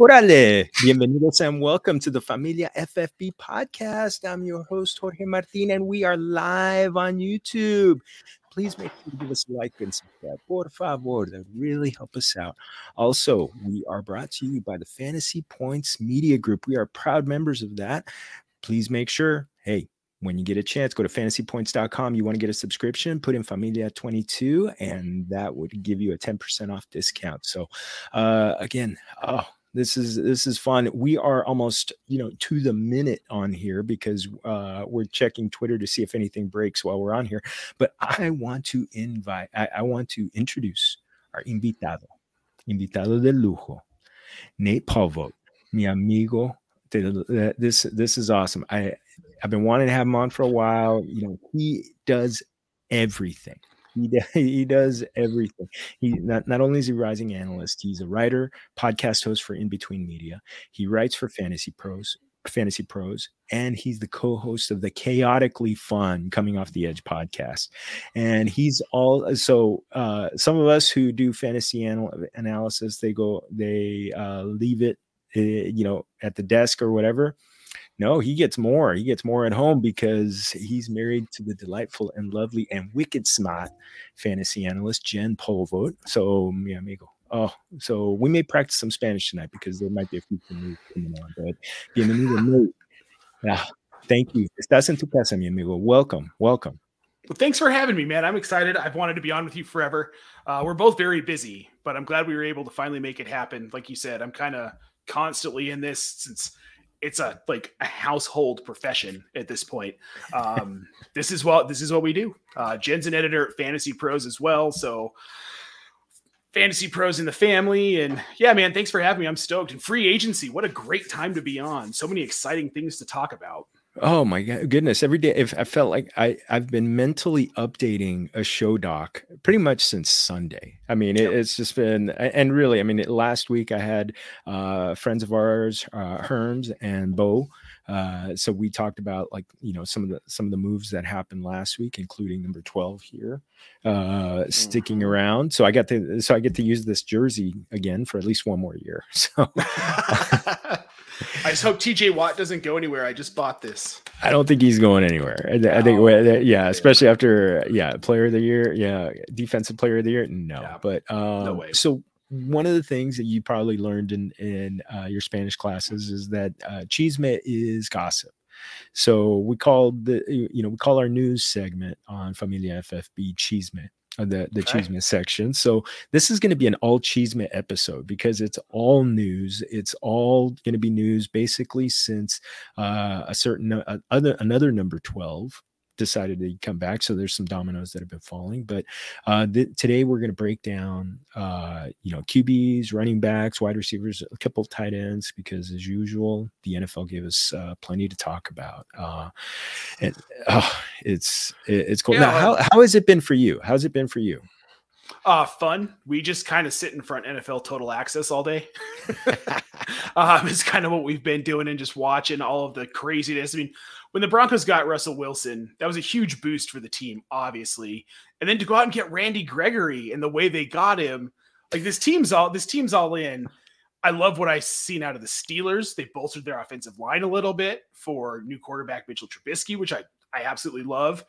Órale, bienvenidos and welcome to the Familia FFB podcast. I'm your host, Jorge Martin, and we are live on YouTube. Please make sure to give us a like and subscribe. Por favor, that really help us out. Also, we are brought to you by the Fantasy Points Media Group. We are proud members of that. Please make sure, hey, when you get a chance, go to fantasypoints.com. You want to get a subscription, put in Familia 22, and that would give you a 10% off discount. So, uh, again, oh, this is this is fun. We are almost you know to the minute on here because uh we're checking twitter to see if anything breaks while we're on here but i want to invite i, I want to introduce our invitado invitado de lujo nate Pavot, mi amigo this this is awesome. I i've been wanting to have him on for a while. You know he does everything he, he does everything. He not, not only is he a rising analyst, he's a writer, podcast host for In Between Media. He writes for Fantasy Pros, Fantasy Pros, and he's the co-host of the chaotically fun Coming Off the Edge podcast. And he's all so uh, some of us who do fantasy anal- analysis, they go, they uh, leave it, uh, you know, at the desk or whatever no, he gets more. He gets more at home because he's married to the delightful and lovely and wicked smart fantasy analyst Jen Pavot. So, mi amigo. Oh, so we may practice some Spanish tonight because there might be a few things coming on. But bienvenido, Nate. Yeah, thank you. Estás en tu casa, mi amigo. Welcome, welcome. Well, thanks for having me, man. I'm excited. I've wanted to be on with you forever. Uh, we're both very busy, but I'm glad we were able to finally make it happen. Like you said, I'm kind of constantly in this since it's a like a household profession at this point. Um, this is what this is what we do. Uh, Jen's an editor at Fantasy Pros as well, so Fantasy Pros in the family. And yeah, man, thanks for having me. I'm stoked. And free agency, what a great time to be on. So many exciting things to talk about. Oh my goodness! Every day, if I felt like I I've been mentally updating a show doc pretty much since Sunday. I mean, it, it's just been and really, I mean, last week I had uh, friends of ours, uh, Herms and Bo. Uh, so we talked about like you know some of the some of the moves that happened last week, including number twelve here uh, sticking mm-hmm. around. So I got to so I get to use this jersey again for at least one more year. So. I just hope TJ Watt doesn't go anywhere. I just bought this. I don't think he's going anywhere. I, think, oh, yeah, especially after, yeah, player of the year, yeah, defensive player of the year. No, yeah, but um, no way. So one of the things that you probably learned in in uh, your Spanish classes is that uh, chisme is gossip. So we call the you know we call our news segment on Familia FFB chisme the the okay. Chisme section. So this is going to be an all Chisme episode because it's all news. It's all going to be news basically since uh, a certain uh, other another number twelve decided to come back. So there's some dominoes that have been falling. But uh, th- today we're going to break down, uh, you know, QBs, running backs, wide receivers, a couple of tight ends, because as usual, the NFL gave us uh, plenty to talk about. Uh, and oh, it's it's cool. Yeah, now, how how has it been for you? How's it been for you? Uh, fun. We just kind of sit in front NFL Total Access all day. um, it's kind of what we've been doing and just watching all of the craziness. I mean, when the Broncos got Russell Wilson, that was a huge boost for the team, obviously. And then to go out and get Randy Gregory and the way they got him, like this team's all this team's all in. I love what I've seen out of the Steelers. They bolstered their offensive line a little bit for new quarterback Mitchell Trubisky, which I, I absolutely love.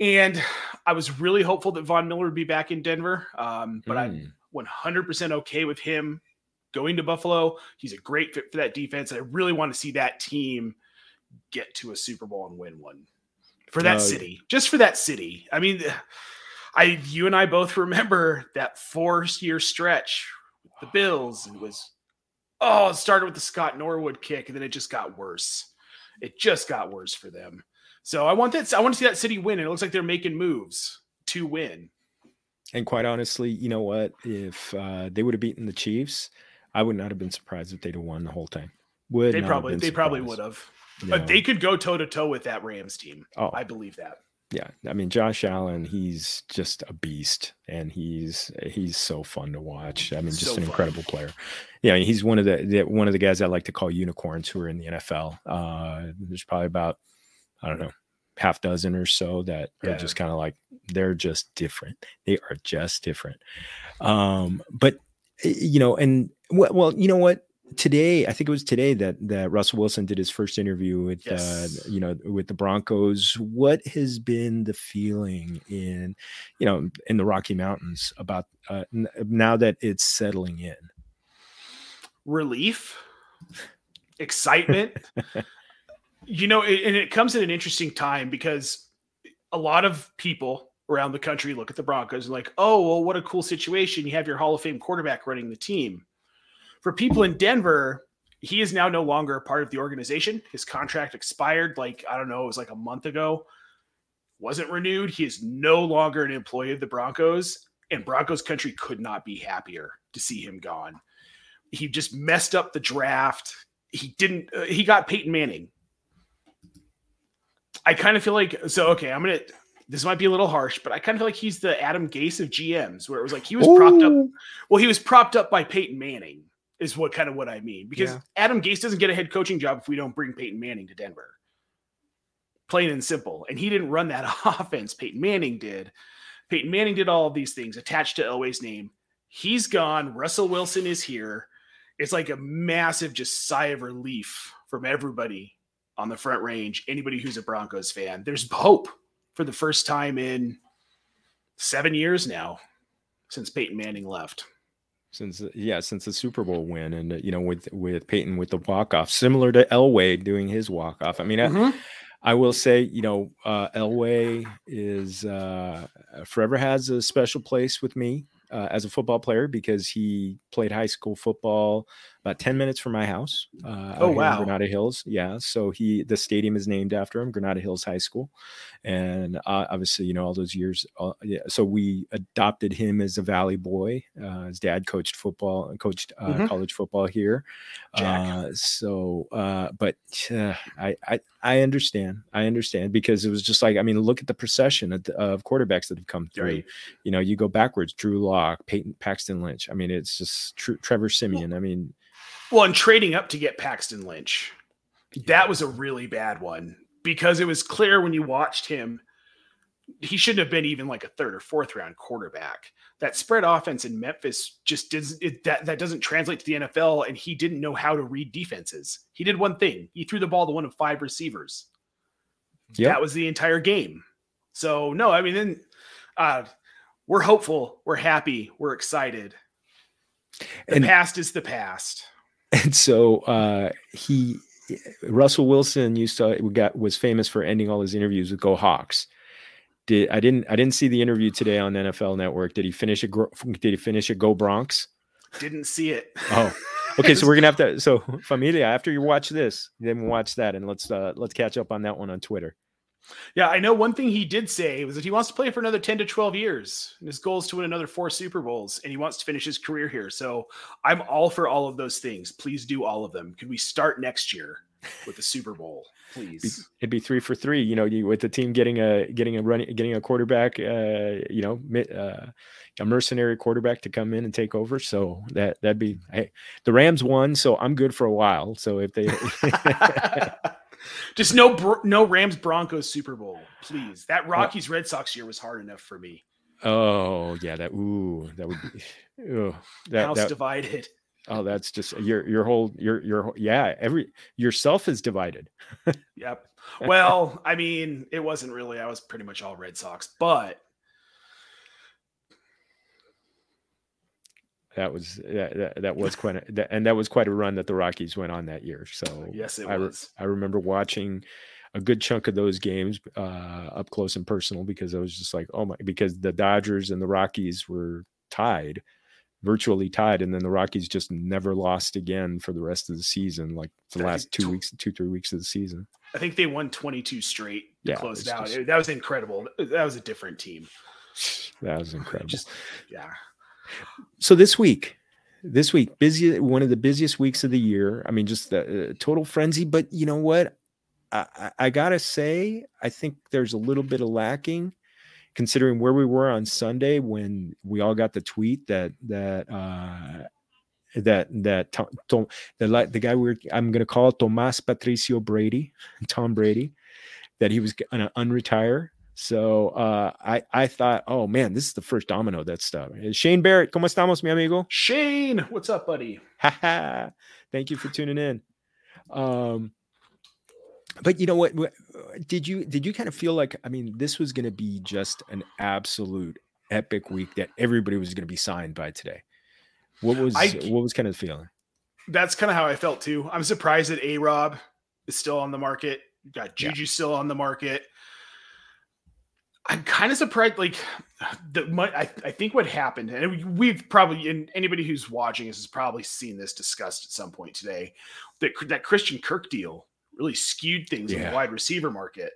And I was really hopeful that Von Miller would be back in Denver, um, but mm. I'm 100% okay with him going to Buffalo. He's a great fit for that defense. And I really want to see that team get to a Super Bowl and win one for that uh, city, just for that city. I mean, I you and I both remember that four year stretch with the Bills. It was oh, it started with the Scott Norwood kick, and then it just got worse. It just got worse for them. So I want that. I want to see that city win, and it looks like they're making moves to win. And quite honestly, you know what? If uh, they would have beaten the Chiefs, I would not have been surprised if they'd have won the whole time. Would they probably they surprised. probably would have. But they could go toe to toe with that Rams team. Oh, I believe that. Yeah, I mean Josh Allen, he's just a beast, and he's he's so fun to watch. I mean, just so an fun. incredible player. Yeah, he's one of the, the, one of the guys I like to call unicorns who are in the NFL. Uh, there's probably about I don't know half dozen or so that yeah. are just kind of like they're just different. They are just different. Um, but you know, and well, you know what? Today i think it was today that that russell wilson did his first interview with uh, Yes. uh you know with the broncos what has been the feeling in you know in the rocky mountains about uh n- now that it's settling in relief, excitement. you know, it, and it comes at an interesting time because a lot of people around the country look at the Broncos and like, oh, well, what a cool situation. You have your Hall of Fame quarterback running the team. For people in Denver, he is now no longer a part of the organization. His contract expired, like, I don't know, it was like a month ago. Wasn't renewed. He is no longer an employee of the Broncos, and Broncos country could not be happier to see him gone he just messed up the draft. He didn't. Uh, he got Peyton Manning. I kind of feel like so. Okay, I'm gonna. This might be a little harsh, but I kind of feel like he's the Adam Gase of GMs, where it was like he was propped up. Well, he was propped up by Peyton Manning, is what kind of what I mean. Because Yeah. Adam Gase doesn't get a head coaching job if we don't bring Peyton Manning to Denver. Plain and simple. And he didn't run that offense. Peyton Manning did. Peyton Manning did all of these things attached to Elway's name. He's gone. Russell Wilson is here. It's like a massive just sigh of relief from everybody on the front range. Anybody who's a Broncos fan, there's hope for the first time in seven years now since Peyton Manning left. Since yeah since the super bowl win and uh, you know with with peyton with the walk-off similar to elway doing his walk-off i mean I, Mhm. I will say, you know, uh, Elway is uh, forever has a special place with me uh, as a football player because he played high school football about 10 minutes from my house. Uh, Oh, wow. Granada Hills. Yeah. So he, the stadium is named after him, Granada Hills High School. And uh, obviously, you know, all those years. Uh, yeah, so we adopted him as a Valley boy. Uh, his dad coached football, coached uh, Mhm. college football here. Uh, so, uh, but uh, I, I, I understand. I understand because it was just like, I mean, look at the procession of, of quarterbacks that have come through. Right. You know, you go backwards, Drew Lock, Peyton Paxton Lynch. I mean, it's just tr- Trevor Siemian. I mean, Well, and trading up to get Paxton Lynch, that was a really bad one because it was clear when you watched him, he shouldn't have been even like a third or fourth round quarterback. That spread offense in Memphis just doesn't it, that that doesn't translate to the NFL, and he didn't know how to read defenses. He did one thing: he threw the ball to one of five receivers. Yep. That was the entire game. So no, I mean, then uh, we're hopeful, we're happy, we're excited. The And- past is the past. And so uh, he, Russell Wilson used to got was famous for ending all his interviews with "Go Hawks." Did I didn't I didn't see the interview today on NFL Network? Did he finish a Did he finish a Go Bronx? Didn't see it. Oh, Okay, so we're gonna have to. So, familia, after you watch this, then watch that, and let's uh let's catch up on that one on Twitter. Yeah, I know one thing he did say was that he wants to play for another 10 to 12 years. And his goal is to win another four Super Bowls and he wants to finish his career here. So I'm all for all of those things. Please do all of them. Could we start next year with the Super Bowl, please? It'd be three for three. You know, you, with the team getting a getting a running getting a quarterback. Uh, you know, uh, a mercenary quarterback to come in and take over. So that that'd be. Hey, the Rams won, so I'm good for a while. So if they. Just no no Rams Broncos Super Bowl, please. That Rockies Red Sox year was hard enough for me. oh yeah, that ooh, that would be. Oh, that, House that divided. oh, that's just your your whole your your yeah. Every yourself is divided. Yep. Well, I mean, it wasn't really. I was pretty much all Red Sox, but That was that, that, was quite a, that, and that was quite a run that the Rockies went on that year. So yes, it I, was. I remember watching a good chunk of those games uh, up close and personal because I was just like, oh my, because the Dodgers and the Rockies were tied, virtually tied, and then the Rockies just never lost again for the rest of the season, like the I last two tw- weeks, two three weeks of the season. I think they won 22 straight to Yeah, close it out. just- that was incredible. That was a different team. That was incredible. Just yeah. So this week this week busy one of the busiest weeks of the year i mean just the uh, total frenzy but you know what I, I i gotta say i think there's a little bit of lacking considering where we were on sunday when we all got the tweet that that uh that that Tom, the the guy we are I'm gonna call Tomas Patricio Brady, Tom Brady, that he was gonna unretire. So uh, I I thought, oh man, this is the first domino that's stuff. Shane Barrett, ¿cómo estamos, mi amigo? Shane, what's up, buddy? Thank you for tuning in. Um, but you know what, what? Did you did you kind of feel like? I mean, this was going to be just an absolute epic week that everybody was going to be signed by today. What was I, what was kind of the feeling? That's kind of how I felt too. I'm surprised that A Rob is still on the market. got Juju yeah. still on the market. I'm kind of surprised. Like the, I, I think what happened, and we've probably, and anybody who's watching us has probably seen this discussed at some point today. That that Christian Kirk deal really skewed things yeah. in the wide receiver market.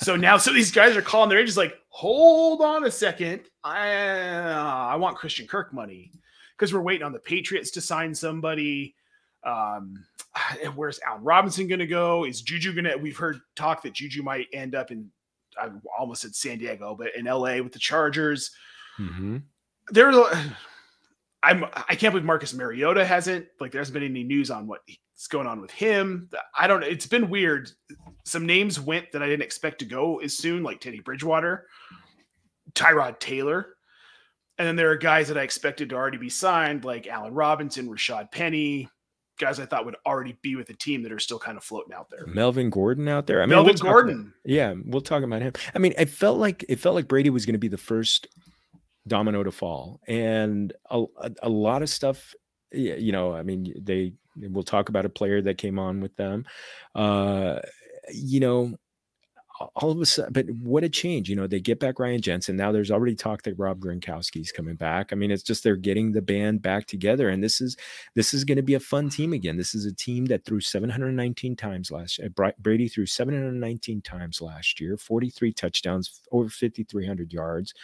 So now, so these guys are calling their agents like, "Hold on a second, I I want Christian Kirk money because we're waiting on the Patriots to sign somebody." Um, where's Allen Robinson going to go? Is Juju going to? We've heard talk that Juju might end up in I almost said San Diego, but in LA with the Chargers. Mm-hmm. There, I'm I can't believe Marcus Mariota hasn't like there hasn't been any news on what's going on with him. I don't. It's been weird. Some names went that I didn't expect to go as soon, like Teddy Bridgewater, Tyrod Taylor. And then there are guys that I expected to already be signed, like Allen Robinson, Rashad Penny, guys I thought would already be with the team that are still kind of floating out there. Melvin Gordon out there. I mean, Melvin we'll Gordon. About, yeah, we'll talk about him. I mean, it felt like it felt like Brady was going to be the first domino to fall, and a, a, a lot of stuff. You know, I mean, they we'll talk about a player that came on with them. Uh, you know, all of a sudden, but what a change. You know, they get back Ryan Jensen. Now there's already talk that Rob Gronkowski's coming back. I mean, it's just they're getting the band back together. And this is this is going to be a fun mm-hmm. team again. This is a team that threw 719 times last uh, year. Brady threw 719 times last year, 43 touchdowns, over 5,300 yards.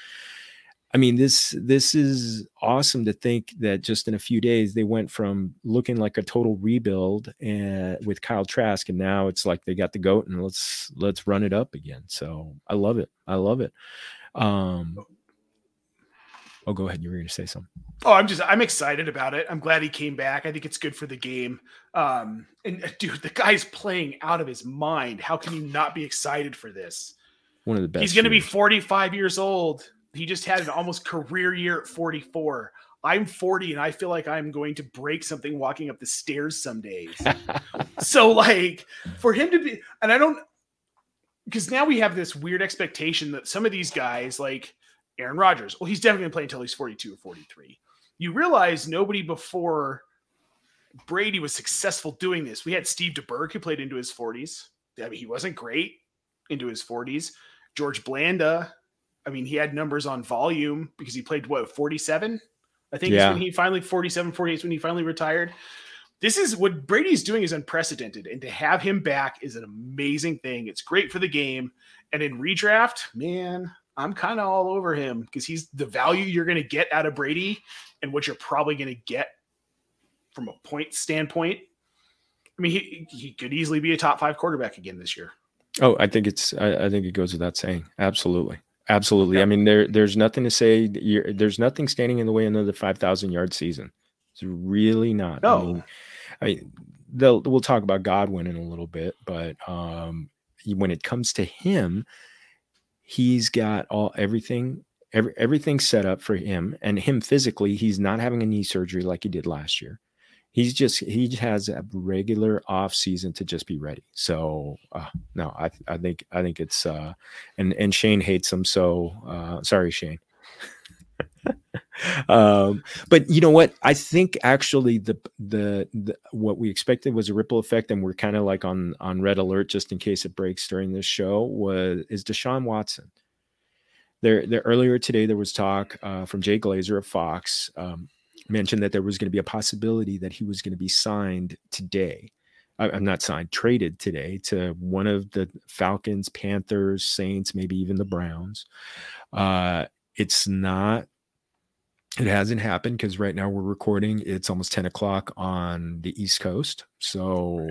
I mean, this this is awesome to think that just in a few days they went from looking like a total rebuild and with Kyle Trask, and now it's like they got the goat and let's let's run it up again. So I love it. I love it. Um, oh, go ahead. You were going to say something. Oh, I'm just I'm excited about it. I'm glad he came back. I think it's good for the game. Um, and uh, dude, the guy's playing out of his mind. How can you not be excited for this? One of the best. He's going to be 45 years old he just had an almost career year at 44. I'm 40 and I feel like I'm going to break something walking up the stairs some days. so like for him to be and I don't because now we have this weird expectation that some of these guys like Aaron Rodgers, well he's definitely going to play until he's 42 or 43. You realize nobody before Brady was successful doing this. We had Steve DeBerg who played into his 40s. I mean, he wasn't great into his 40s. George Blanda I mean, he had numbers on volume because he played what 47, I think yeah. when he finally 47, 48 when he finally retired. This is what Brady's doing is unprecedented, and to have him back is an amazing thing. It's great for the game, and in redraft, man, I'm kind of all over him because he's the value you're going to get out of Brady, and what you're probably going to get from a point standpoint. I mean, he he could easily be a top five quarterback again this year. Oh, I think it's I, I think it goes without saying. Absolutely. Absolutely. Yeah. I mean, there there's nothing to say. there's nothing standing in the way of another five thousand yard season. It's really not. No. I mean, I mean they'll we'll talk about Godwin in a little bit, but um, when it comes to him, he's got all everything every, everything set up for him and him physically. He's not having a knee surgery like he did last year he's just he has a regular off season to just be ready. So uh, no, I I think I think it's uh, and and Shane hates him. So uh, sorry, Shane. um, but you know what? I think actually the, the, the what we expected was a ripple effect, and we're kind of like on on red alert just in case it breaks during this show. Was is Deshaun Watson? There, there earlier today there was talk uh, from Jay Glazer of Fox. Um, mentioned that there was going to be a possibility that he was going to be signed today. I'm not signed, traded today to one of the Falcons, Panthers, Saints, maybe even the Browns. Uh, it's not, it hasn't happened because right now we're recording. It's almost 10 o'clock on the East Coast. So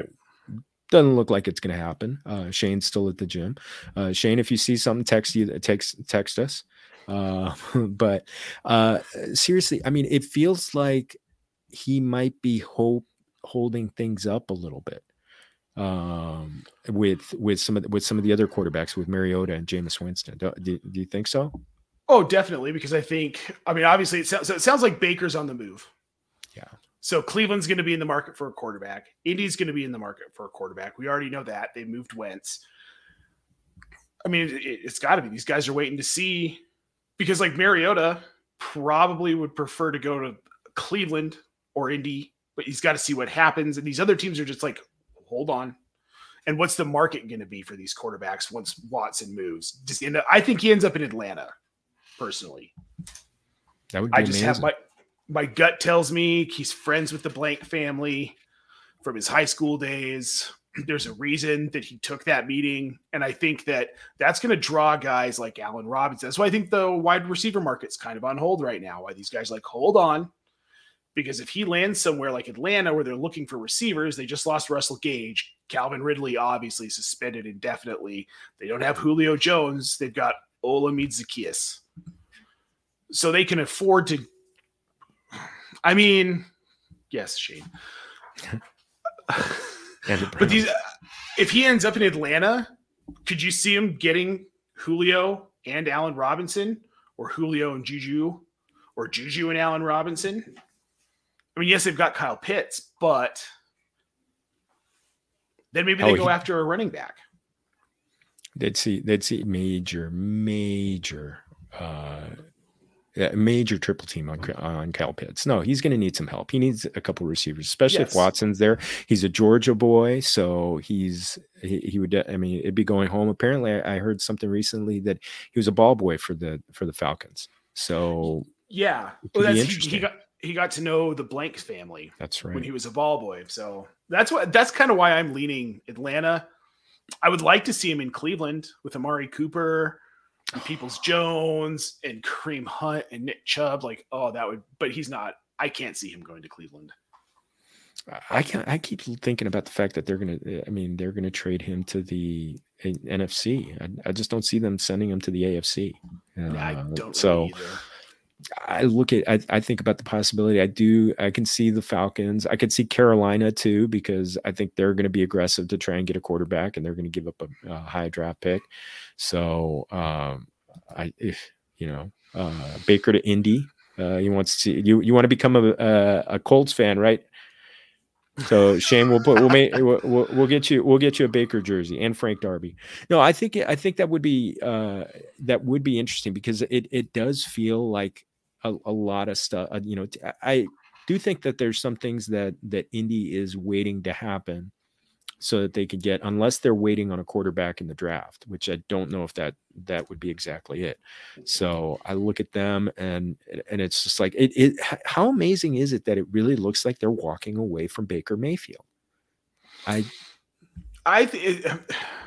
doesn't look like it's going to happen. Uh, Shane's still at the gym. Uh, Shane, if you see something, text you, text, text us. Uh, but uh, seriously, I mean, it feels like he might be hope holding things up a little bit um, with with some of the, with some of the other quarterbacks with Mariota and Jameis Winston. Do, do, do, you think so? Oh, definitely. Because I think, I mean, obviously, it sounds, it sounds like Baker's on the move. Yeah. So Cleveland's going to be in the market for a quarterback. Indy's going to be in the market for a quarterback. We already know that. They moved Wentz. I mean, it, has got to be. These guys are waiting to see because, like Mariota, probably would prefer to go to Cleveland or Indy, but he's got to see what happens. And these other teams are just like, hold on. And what's the market going to be for these quarterbacks once Watson moves? Just end up, I think he ends up in Atlanta, personally. That would. I just amazing. have my my gut tells me he's friends with the Blank family from his high school days. There's a reason that he took that meeting, and I think that that's going to draw guys like Allen Robinson. That's why I think the wide receiver market's kind of on hold right now. Why these guys like hold on, because if he lands somewhere like Atlanta where they're looking for receivers, they just lost Russell Gage. Calvin Ridley obviously suspended indefinitely. They don't have Julio Jones. They've got Olamide Zaccheaus. So they can afford to I mean, yes, Shane. but these, if he ends up in Atlanta, could you see him getting Julio and Allen Robinson, or Julio and Juju, or Juju and Allen Robinson? I mean, yes, they've got Kyle Pitts, but then maybe they oh, go he, after a running back. They'd see they'd see major, major uh a major triple team on mm-hmm. on Cal Pitts. No, he's going to need some help. He needs a couple receivers, especially yes. if Watson's there. He's a Georgia boy, so he's he, he would. I mean, it'd be going home. Apparently, I, I heard something recently that he was a ball boy for the for the Falcons. So yeah, well, that's he, got he got to know the Blanks family. That's right when he was a ball boy. So that's what that's kind of why I'm leaning Atlanta. I would like to see him in Cleveland with Amari Cooper Peoples Jones and Kareem Hunt and Nick Chubb. Like, oh, that would, but he's not. I can't see him going to Cleveland. I can I keep thinking about the fact that they're gonna. I mean, they're gonna trade him to the NFC. I, I just don't see them sending him to the AFC. Uh, yeah, I don't. so. Either. I look at I, I think about the possibility. I do I can see the Falcons. I could see Carolina too because I think they're going to be aggressive to try and get a quarterback and they're going to give up a, a, high draft pick. So um, I if you know uh, Baker to Indy, uh, he wants to you you want to become a, a, a Colts fan, right? So Shane, we'll put we'll make we'll, we'll get you we'll get you a Baker jersey and Frank Darby. No, I think I think that would be uh, that would be interesting because it it does feel like a, a lot of stuff. Uh, you know, I do think that there's some things that that Indy is waiting to happen so that they could get unless they're waiting on a quarterback in the draft which i don't know if that that would be exactly it. So i look at them and and it's just like it, it how amazing is it that it really looks like they're walking away from baker mayfield? I i th-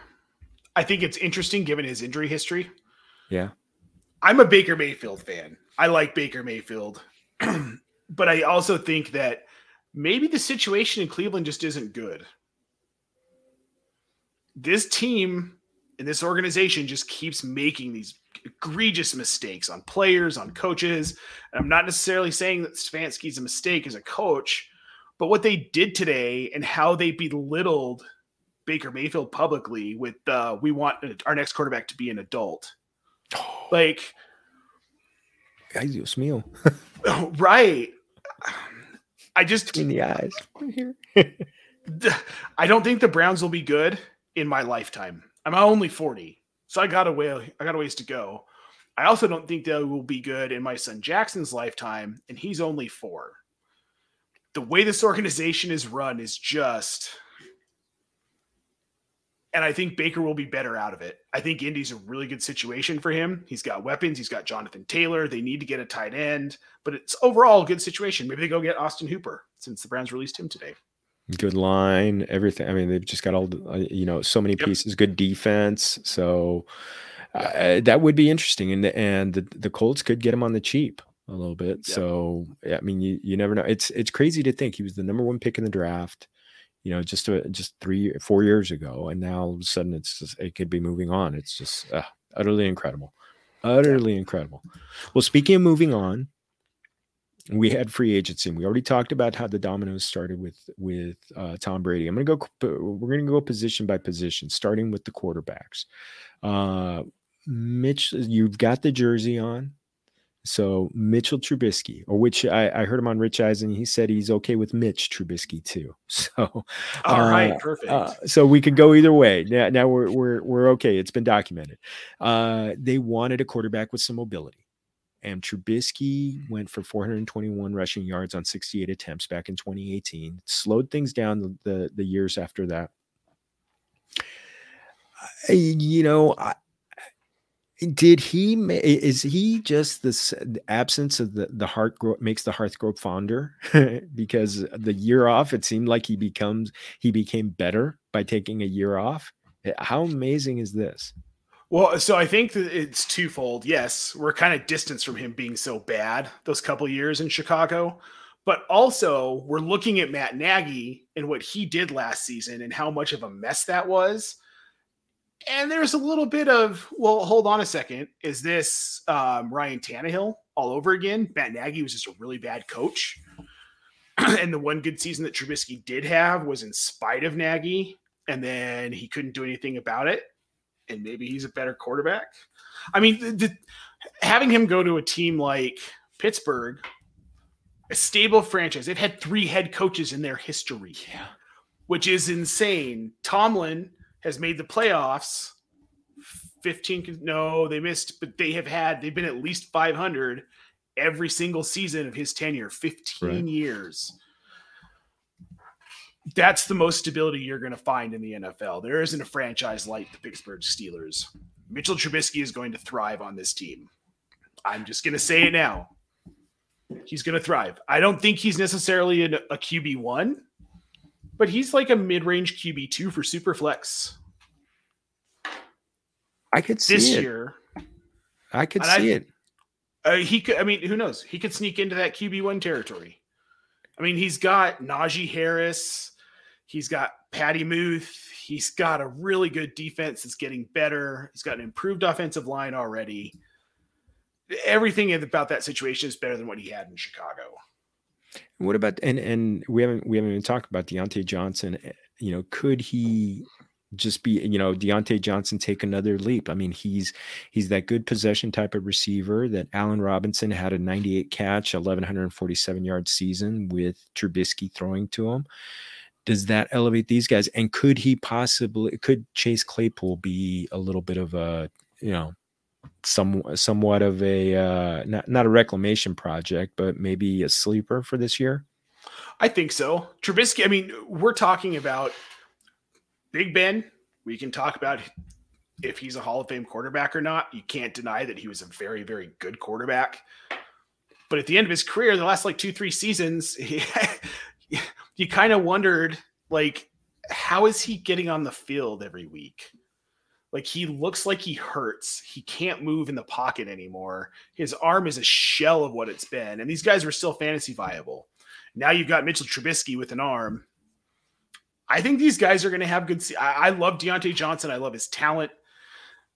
i think it's interesting given his injury history. Yeah. I'm a baker mayfield fan i like baker mayfield but i also think that maybe the situation in cleveland just isn't good this team and this organization just keeps making these egregious mistakes on players, on coaches. And I'm not necessarily saying that Stefanski's a mistake as a coach, but what they did today and how they belittled Baker Mayfield publicly with uh, we want our next quarterback to be an adult. Like, guys, Dios mío. right. I just in the eyes here. I don't think the Browns will be good in my lifetime. I'm only 40, so I got a way I got a ways to go. I also don't think they will be good in my son Jackson's lifetime, and he's only four. The way this organization is run is just and I think Baker will be better out of it. I think Indy's a really good situation for him. He's got weapons. He's got Jonathan Taylor. They need to get a tight end, but it's overall a good situation. Maybe they go get Austin Hooper since the Browns released him today good line, everything. I mean, they've just got all the, uh, you know, so many yep. pieces, good defense. So uh, that would be interesting. And the, and the, the Colts could get him on the cheap a little bit. Yep. So, I mean, you, you never know. It's, it's crazy to think he was the number one pick in the draft, you know, just, a, just three, four years ago. And now all of a sudden it's just, it could be moving on. It's just uh, utterly incredible. Utterly incredible. Well, speaking of moving on, we had free agency and we already talked about how the dominoes started with with uh, tom brady i'm gonna go we're gonna go position by position starting with the quarterbacks uh mitch you've got the jersey on So Mitchell Trubisky, or which I, I, heard him on Rich Eisen. He said he's okay with Mitch Trubisky too. So all uh, right, perfect. Uh, so we could go either way. Now, now we're we're we're okay. It's been documented. Uh, they wanted a quarterback with some mobility, and Trubisky went for 421 rushing yards on 68 attempts back in 2018. Slowed things down the the, the years after that. You know, I, did he? Is he just this absence of the the heart grow, makes the hearth grow fonder? because the year off, it seemed like he becomes he became better by taking a year off. Eh, how amazing is this? Well, so I think that it's twofold. Yes, we're kind of distanced from him being so bad those couple years in Chicago, but also we're looking at Matt Nagy and what he did last season and how much of a mess that was and there's a little bit of, well, hold on a second. Is this um, Ryan Tannehill all over again? Matt Nagy was just a really bad coach. and the one good season that Trubisky did have was in spite of Nagy. And then he couldn't do anything about it. And maybe he's a better quarterback. I mean, the, the, having him go to a team like Pittsburgh, a stable franchise, they've had three head coaches in their history, yeah. which is insane. Tomlin has made the playoffs 15 no they missed but they have had they've been at least 500 every single season of his tenure 15 right. years that's the most stability you're going to find in the NFL. There isn't a franchise like the Pittsburgh Steelers. Mitchell Trubisky is going to thrive on this team. I'm just going to say it now. He's going to thrive. I don't think he's necessarily a, a QB1, but he's like a mid-range QB two for super flex. I could see this it. year. I could see I, it. Uh, he could. I mean, who knows? He could sneak into that QB one territory. I mean, he's got Najee Harris. He's got Pat Freiermuth. He's got a really good defense that's getting better. He's got an improved offensive line already. Everything about that situation is better than what he had in Chicago. What about and and we haven't we haven't even talked about Diontae Johnson. Eh, you know, could he just be you know Diontae Johnson take another leap? I mean, he's he's that good possession type of receiver that Allen Robinson had a 98 catch, 1147 yard season with Trubisky throwing to him. Does that elevate these guys? And could he possibly could Chase Claypool be a little bit of a you know some somewhat of a uh, not not a reclamation project, but maybe a sleeper for this year? I think so. Trubisky. I mean, we're talking about Big Ben. We can talk about if he's a Hall of Fame quarterback or not. You can't deny that he was a very very good quarterback. But at the end of his career, the last like two three seasons, he, you kind of wondered like how is he getting on the field every week? Like he looks like he hurts. He can't move in the pocket anymore. His arm is a shell of what it's been. And these guys were still fantasy viable. Now you've got Mitchell Trubisky with an arm. I think these guys are going to have good. Se- I, I love Diontae Johnson. I love his talent.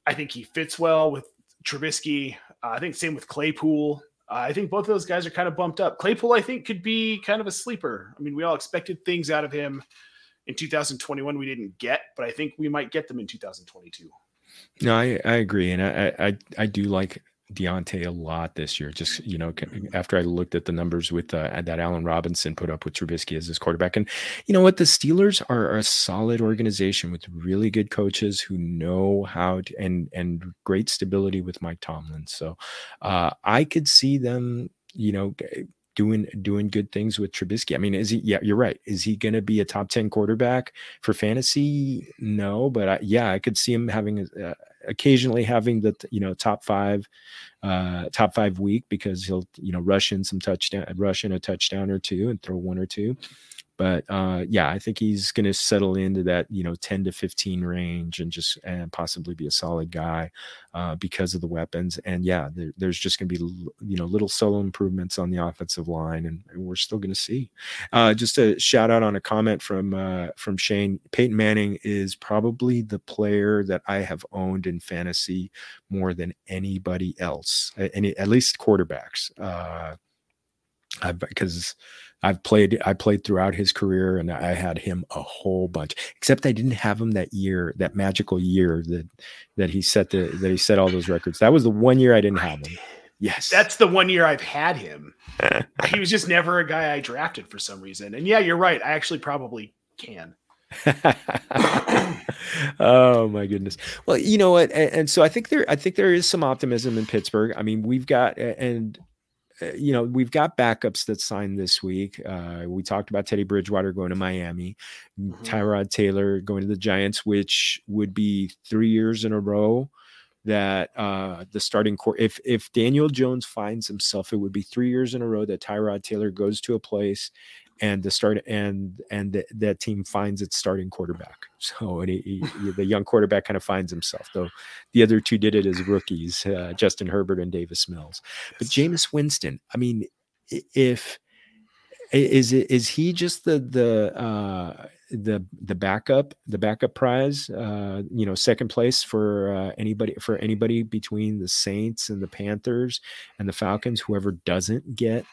I think he fits well with Trubisky. Uh, I think same with Claypool. Uh, I think both of those guys are kind of bumped up. Claypool, I think, could be kind of a sleeper. I mean, we all expected things out of him in 2021 we didn't get, but I think we might get them in 2022. No, I, I agree, and I, I I do like Diontae a lot this year. Just you know, after I looked at the numbers with uh, that Allen Robinson put up with Trubisky as his quarterback, and you know what, the Steelers are a solid organization with really good coaches who know how to and and great stability with Mike Tomlin. So uh, I could see them, you know doing doing good things with Trubisky. I mean, is he? Yeah, you're right. Is he going to be a top ten quarterback for fantasy? No, but I, yeah, I could see him having uh, occasionally having the you know top five, uh, top five week because he'll you know rush in some touchdown, rush in a touchdown or two, and throw one or two. But uh, yeah, I think he's going to settle into that you know 10 to 15 range and just and possibly be a solid guy uh, because of the weapons. And yeah, there, there's just going to be you know little solo improvements on the offensive line, and, and we're still going to see. Uh, just a shout out on a comment from uh, from Shane. Peyton Manning is probably the player that I have owned in fantasy more than anybody else, any at least quarterbacks. Uh, because I've played I played throughout his career and I had him a whole bunch. Except I didn't have him that year, that magical year that that he set the that he set all those records. That was the one year I didn't have him. Yes. That's the one year I've had him. he was just never a guy I drafted for some reason. And yeah, you're right. I actually probably can. oh my goodness. Well, you know what? And, and, so I think there, I think there is some optimism in Pittsburgh. I mean, we've got, and you know, we've got backups that signed this week. Uh, we talked about Teddy Bridgewater going to Miami, mm-hmm. Tyrod Taylor going to the Giants, which would be three years in a row that uh, the starting core, if if Daniel Jones finds himself, it would be three years in a row that Tyrod Taylor goes to a place and the start and and the, that team finds its starting quarterback. So and he, he, the young quarterback kind of finds himself. Though the other two did it as rookies, uh, Justin Herbert and Davis Mills. But Jameis Winston, I mean, if is it is he just the the uh, the the backup the backup prize uh you know second place for uh, anybody for anybody between the saints and the panthers and the falcons whoever doesn't get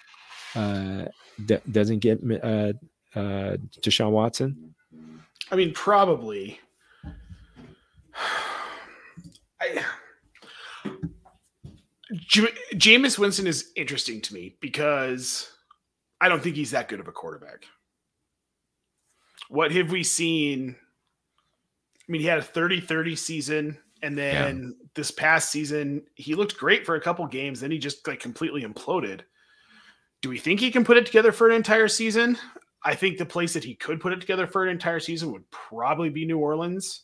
uh d- doesn't get uh uh deshaun watson i mean probably I, J- Jameis Winston is interesting to me because I don't think he's that good of a quarterback what have we seen? I mean, he had a 30 30 season. And then yeah. this past season, he looked great for a couple games. Then he just like completely imploded. Do we think he can put it together for an entire season? I think the place that he could put it together for an entire season would probably be New Orleans.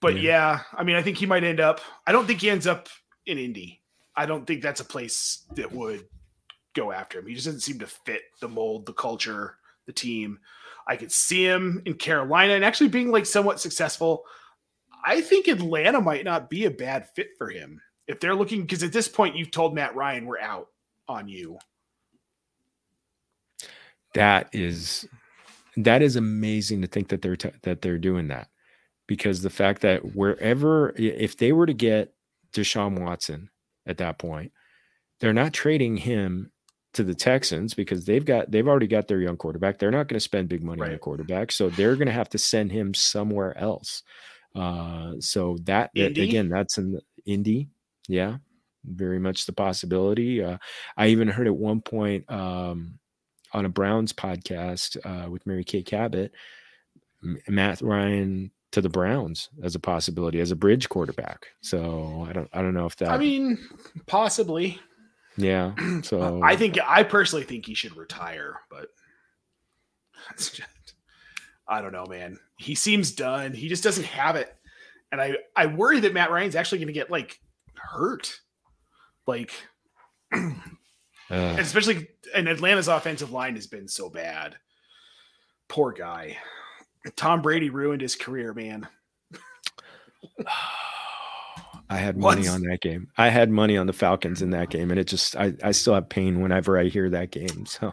But yeah, yeah I mean, I think he might end up. I don't think he ends up in Indy. I don't think that's a place that would go after him. He just doesn't seem to fit the mold, the culture, the team. I could see him in Carolina and actually being like somewhat successful. I think Atlanta might not be a bad fit for him if they're looking because at this point you've told Matt Ryan we're out on you. That is that is amazing to think that they're t- that they're doing that because the fact that wherever if they were to get Deshaun Watson at that point, they're not trading him to the Texans because they've got they've already got their young quarterback. They're not going to spend big money right. on a quarterback, so they're going to have to send him somewhere else. Uh, so that, that again, that's in the Indy. Yeah, very much the possibility. Uh, I even heard at one point um, on a Browns podcast uh, with Mary Kay Cabot, Matt Ryan to the Browns as a possibility as a bridge quarterback. So I don't I don't know if that. I mean, possibly. Yeah. So I think I personally think he should retire, but just, I don't know, man. He seems done. He just doesn't have it. And I I worry that Matt Ryan's actually going to get like hurt. Like uh. especially and Atlanta's offensive line has been so bad. Poor guy. Tom Brady ruined his career, man. I had money on that game. I had money on the Falcons in that game, and it just I, I still have pain whenever I hear that game. So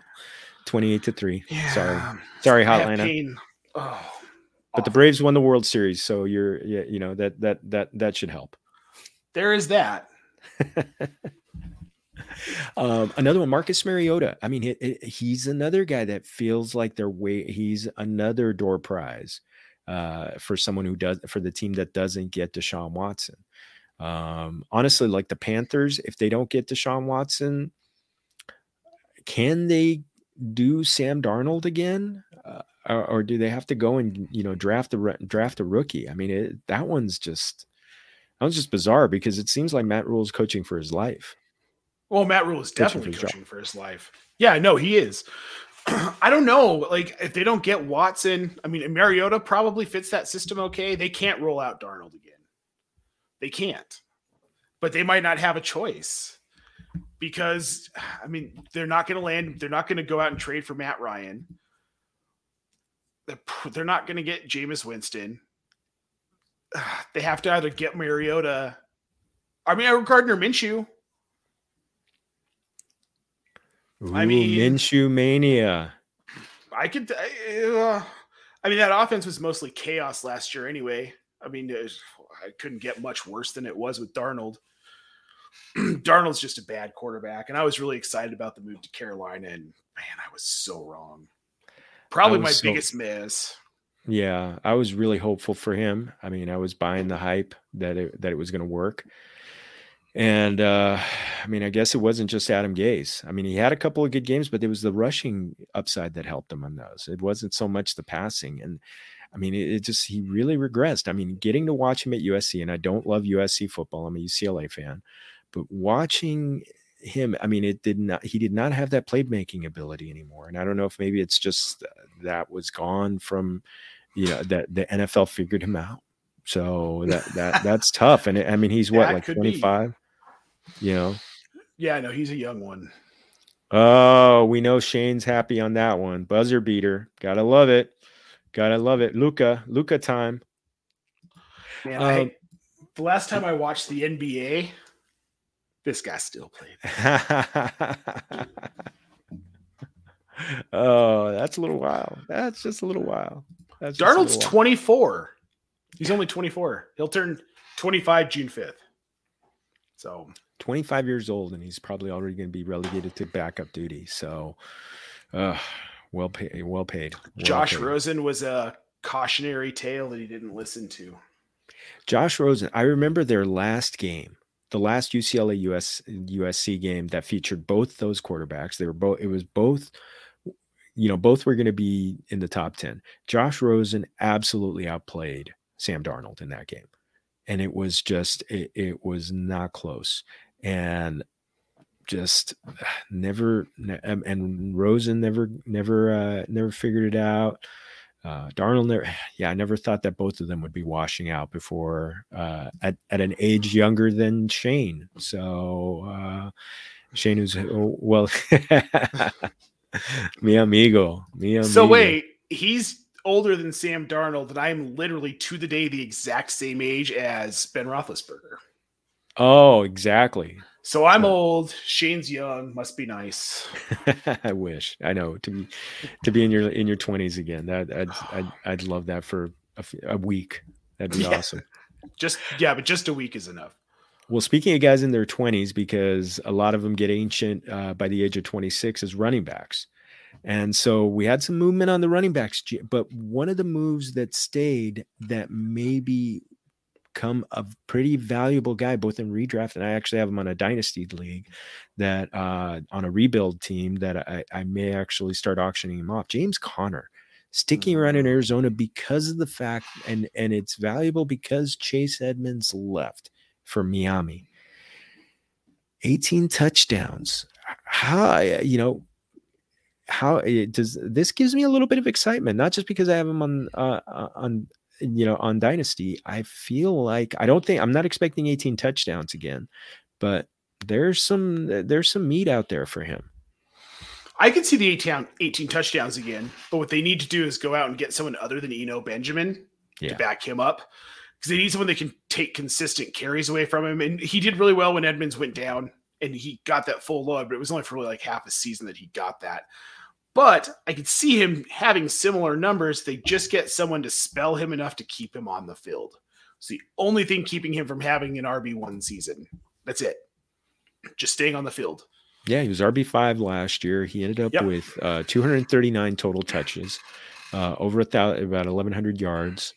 twenty eight to three. Yeah. Sorry, sorry, Hotlanta. Oh, but the Braves won the World Series, so you're yeah, you know that that that that should help. There is that. um, another one, Marcus Mariota. I mean, he's another guy that feels like they're way. He's another door prize uh, for someone who does for the team that doesn't get Deshaun Watson. Um, honestly, like the Panthers, if they don't get Deshaun Watson, can they do Sam Darnold again, uh, or, or, do they have to go and you know draft a draft a rookie? I mean, it, that one's just that one's just bizarre because it seems like Matt Rhule's coaching for his life. Well, Matt Rhule is definitely coaching, for, coaching for his life. Yeah, no, he is. I don't know. Like, if they don't get Watson, I mean, Mariota probably fits that system okay. They can't roll out Darnold again. They can't. But they might not have a choice because I mean they're not going to land. They're not going to go out and trade for Matt Ryan. They're not going to get Jameis Winston. They have to either get Mariota. I mean, Gardner Minshew. Ooh, I mean, Minshew mania. I could. Uh, I mean, that offense was mostly chaos last year, anyway. I mean, I couldn't get much worse than it was with Darnold. Darnold's just a bad quarterback, and I was really excited about the move to Carolina, and man, I was so wrong. Probably my so, biggest miss. Yeah, I was really hopeful for him. I mean, I was buying the hype that it, that it was going to work, And uh, I mean, I guess it wasn't just Adam Gase. I mean, he had a couple of good games, but it was the rushing upside that helped him on those. It wasn't so much the passing. And I mean, it, it, just he really regressed. I mean, getting to watch him at USC, and I don't love USC football. I'm a UCLA fan, but watching him, I mean, it did not. He did not have that playmaking ability anymore. And I don't know if maybe it's just that was gone from, you know, that the NFL figured him out. So that that that's tough. And I mean, he's what like 25. You know. Yeah, no, he's a young one. Oh, we know Shane's happy on that one. Buzzer beater. Gotta love it. Gotta love it. Luka, Luka time. Man, um, I, the last time I watched the NBA, this guy still played. oh, that's a little while. That's just a little while. That's Darnold's 24. He's only 24. He'll turn 25 June 5th. So 25 years old, and he's probably already going to be relegated to backup duty. So, uh, well paid. Well paid. Well Josh paid. Rosen was a cautionary tale that he didn't listen to. Josh Rosen. I remember their last game, the last UCLA US USC game that featured both those quarterbacks. They were both. It was both. You know, both were going to be in the top ten. Josh Rosen absolutely outplayed Sam Darnold in that game, and it was just it, it was not close. And just never and Rosen never never uh, never figured it out. Uh, Darnold never, yeah, I never thought that both of them would be washing out before uh, at at an age younger than Shane. So uh, Shane was oh, well, mi amigo, mi amigo. So wait, he's older than Sam Darnold, and I'm literally to the day the exact same age as Ben Roethlisberger. Oh, exactly. So I'm old. Shane's young. Must be nice. I wish. I know to be to be in your in your twenties again. That I'd, I'd, I'd love that for a, a week. That'd be yeah. awesome. Just yeah, but just a week is enough. Well, speaking of guys in their twenties, because a lot of them get ancient uh, by the age of twenty six as running backs, and so we had some movement on the running backs. But one of the moves that stayed that maybe become a pretty valuable guy, both in redraft and I actually have him on a dynasty league that uh, on a rebuild team that I, I may actually start auctioning him off. James Conner sticking around in mm. Arizona because of the fact and and it's valuable because Chase Edmonds left for Miami. 18 touchdowns. How you know how it does this gives me a little bit of excitement not just because I have him on uh, uh on you know, on Dynasty, I feel like I don't think I'm not expecting 18 touchdowns again, but there's some there's some meat out there for him. I could see the 18, 18 touchdowns again, but what they need to do is go out and get someone other than Eno Benjamin yeah. to back him up because they need someone that can take consistent carries away from him. And he did really well when Edmonds went down and he got that full load, but it was only for like half a season that he got that. But I could see him having similar numbers. They just get someone to spell him enough to keep him on the field. It's the only thing keeping him from having an RB1 season. That's it. Just staying on the field. Yeah, he was RB5 last year. He ended up yep. with uh, 239 total touches, uh, over a thousand, about 1,100 yards.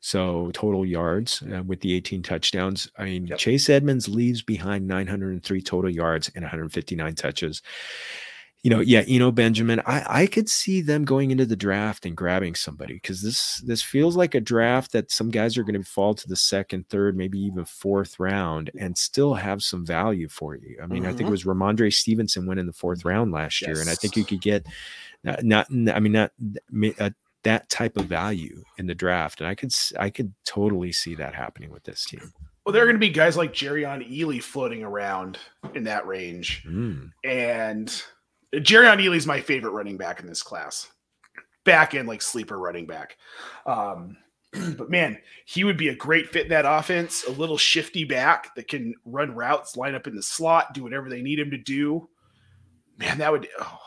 So total yards uh, with the 18 touchdowns. I mean, yep. Chase Edmonds leaves behind 903 total yards and 159 touches you know, yeah, Eno Benjamin. I I could see them going into the draft and grabbing somebody because this this feels like a draft that some guys are going to fall to the second, third, maybe even fourth round and still have some value for you. I mean, mm-hmm. I think it mm-hmm. was Rhamondre Stevenson went in the fourth round last yes. year, and I think you could get not, not I mean not uh, that type of value in the draft, and I could I could totally see that happening with this team. Well, there are going to be guys like Jerrion Ealy floating around in that range, mm. and Jerrion Ealy's my favorite running back in this class. Back end like sleeper running back. Um, but man, he would be a great fit in that offense. A little shifty back that can run routes, line up in the slot, do whatever they need him to do. Man, that would. Oh,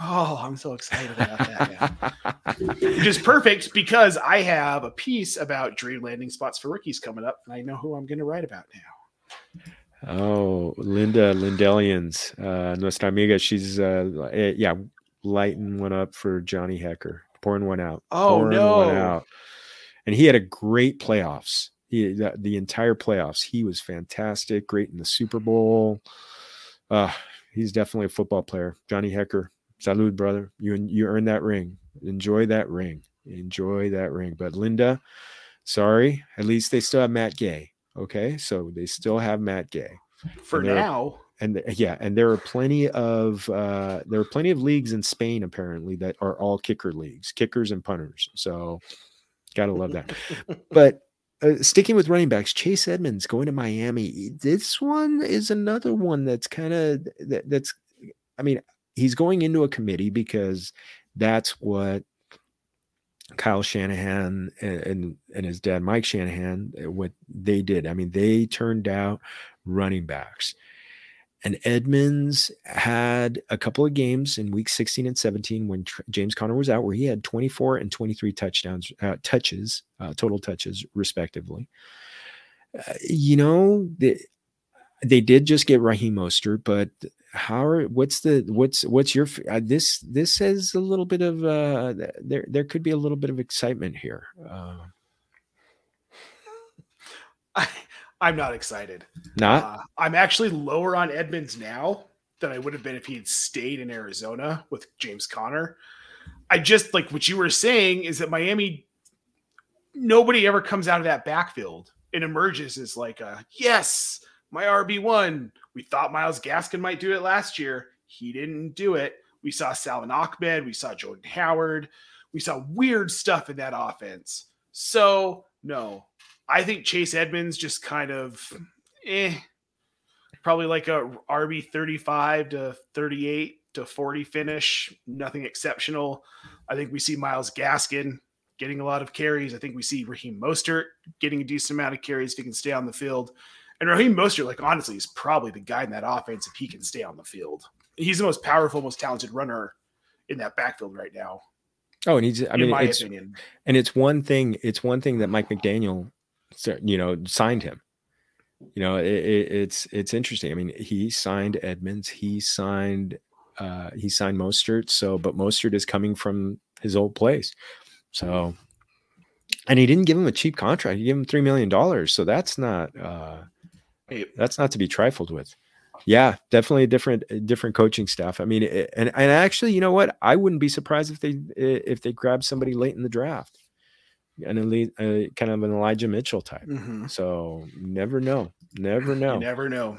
oh I'm so excited about that. Which is perfect because I have a piece about dream landing spots for rookies coming up, and I know who I'm going to write about now. Oh, Linda Lindellians, uh, nuestra amiga. She's, uh, eh, yeah, lighting one up for Johnny Hekker, pouring one out. Oh, no. One out. And he had a great playoffs. He, the, the entire playoffs, he was fantastic, great in the Super Bowl. Uh, he's definitely a football player. Johnny Hekker, salud, brother. You you earned that ring. Enjoy that ring. Enjoy that ring. But Linda, sorry, at least they still have Matt Gay. Okay, so they still have Matt Gay for now. And yeah, and there are plenty of uh, there are plenty of leagues in Spain apparently that are all kicker leagues, kickers and punters. So gotta love that. but uh, sticking with running backs, Chase Edmonds going to Miami. This one is another one that's kind of that, that's. I mean, he's going into a committee because that's what Kyle Shanahan and, and, and his dad Mike Shanahan uh, what they did. I mean, they turned out running backs. And Edmonds had a couple of games in week 16 and 17 when Tr- James Conner was out, where he had 24 and 23 touchdowns, uh, touches, uh, total touches, respectively. Uh, you know, they, they did just get Raheem Mostert, but how are what's the what's what's your uh, this this says a little bit of uh there there could be a little bit of excitement here uh. I, i'm not excited. Not? Uh, i'm actually lower on edmonds now than i would have been if he had stayed in arizona with james conner. I just like what you were saying is that miami nobody ever comes out of that backfield and emerges as like a yes my RB1. We thought Myles Gaskin might do it last year. He didn't do it. We saw Salvon Ahmed. We saw Jordan Howard. We saw weird stuff in that offense. So, no, I think Chase Edmonds just kind of, eh, probably like a RB 35 to 38 to 40 finish. Nothing exceptional. I think we see Myles Gaskin getting a lot of carries. I think we see Raheem Mostert getting a decent amount of carries if he can stay on the field. And Raheem Mostert, like honestly, is probably the guy in that offense if he can stay on the field. He's the most powerful, most talented runner in that backfield right now. Oh, and he's I mean, it's, opinion. and it's one thing. It's one thing that Mike McDaniel, you know, signed him. You know, it, it, it's it's interesting. I mean, he signed Edmonds. He signed uh he signed Mostert. So, but Mostert is coming from his old place. So, and he didn't give him a cheap contract. He gave him three million dollars. So that's not uh that's not to be trifled with. Yeah, definitely a different different coaching staff. I mean, and and actually, you know what? I wouldn't be surprised if they if they grab somebody late in the draft, an elite, uh, kind of an Elijah Mitchell type. Mm-hmm. So never know, never know, you never know.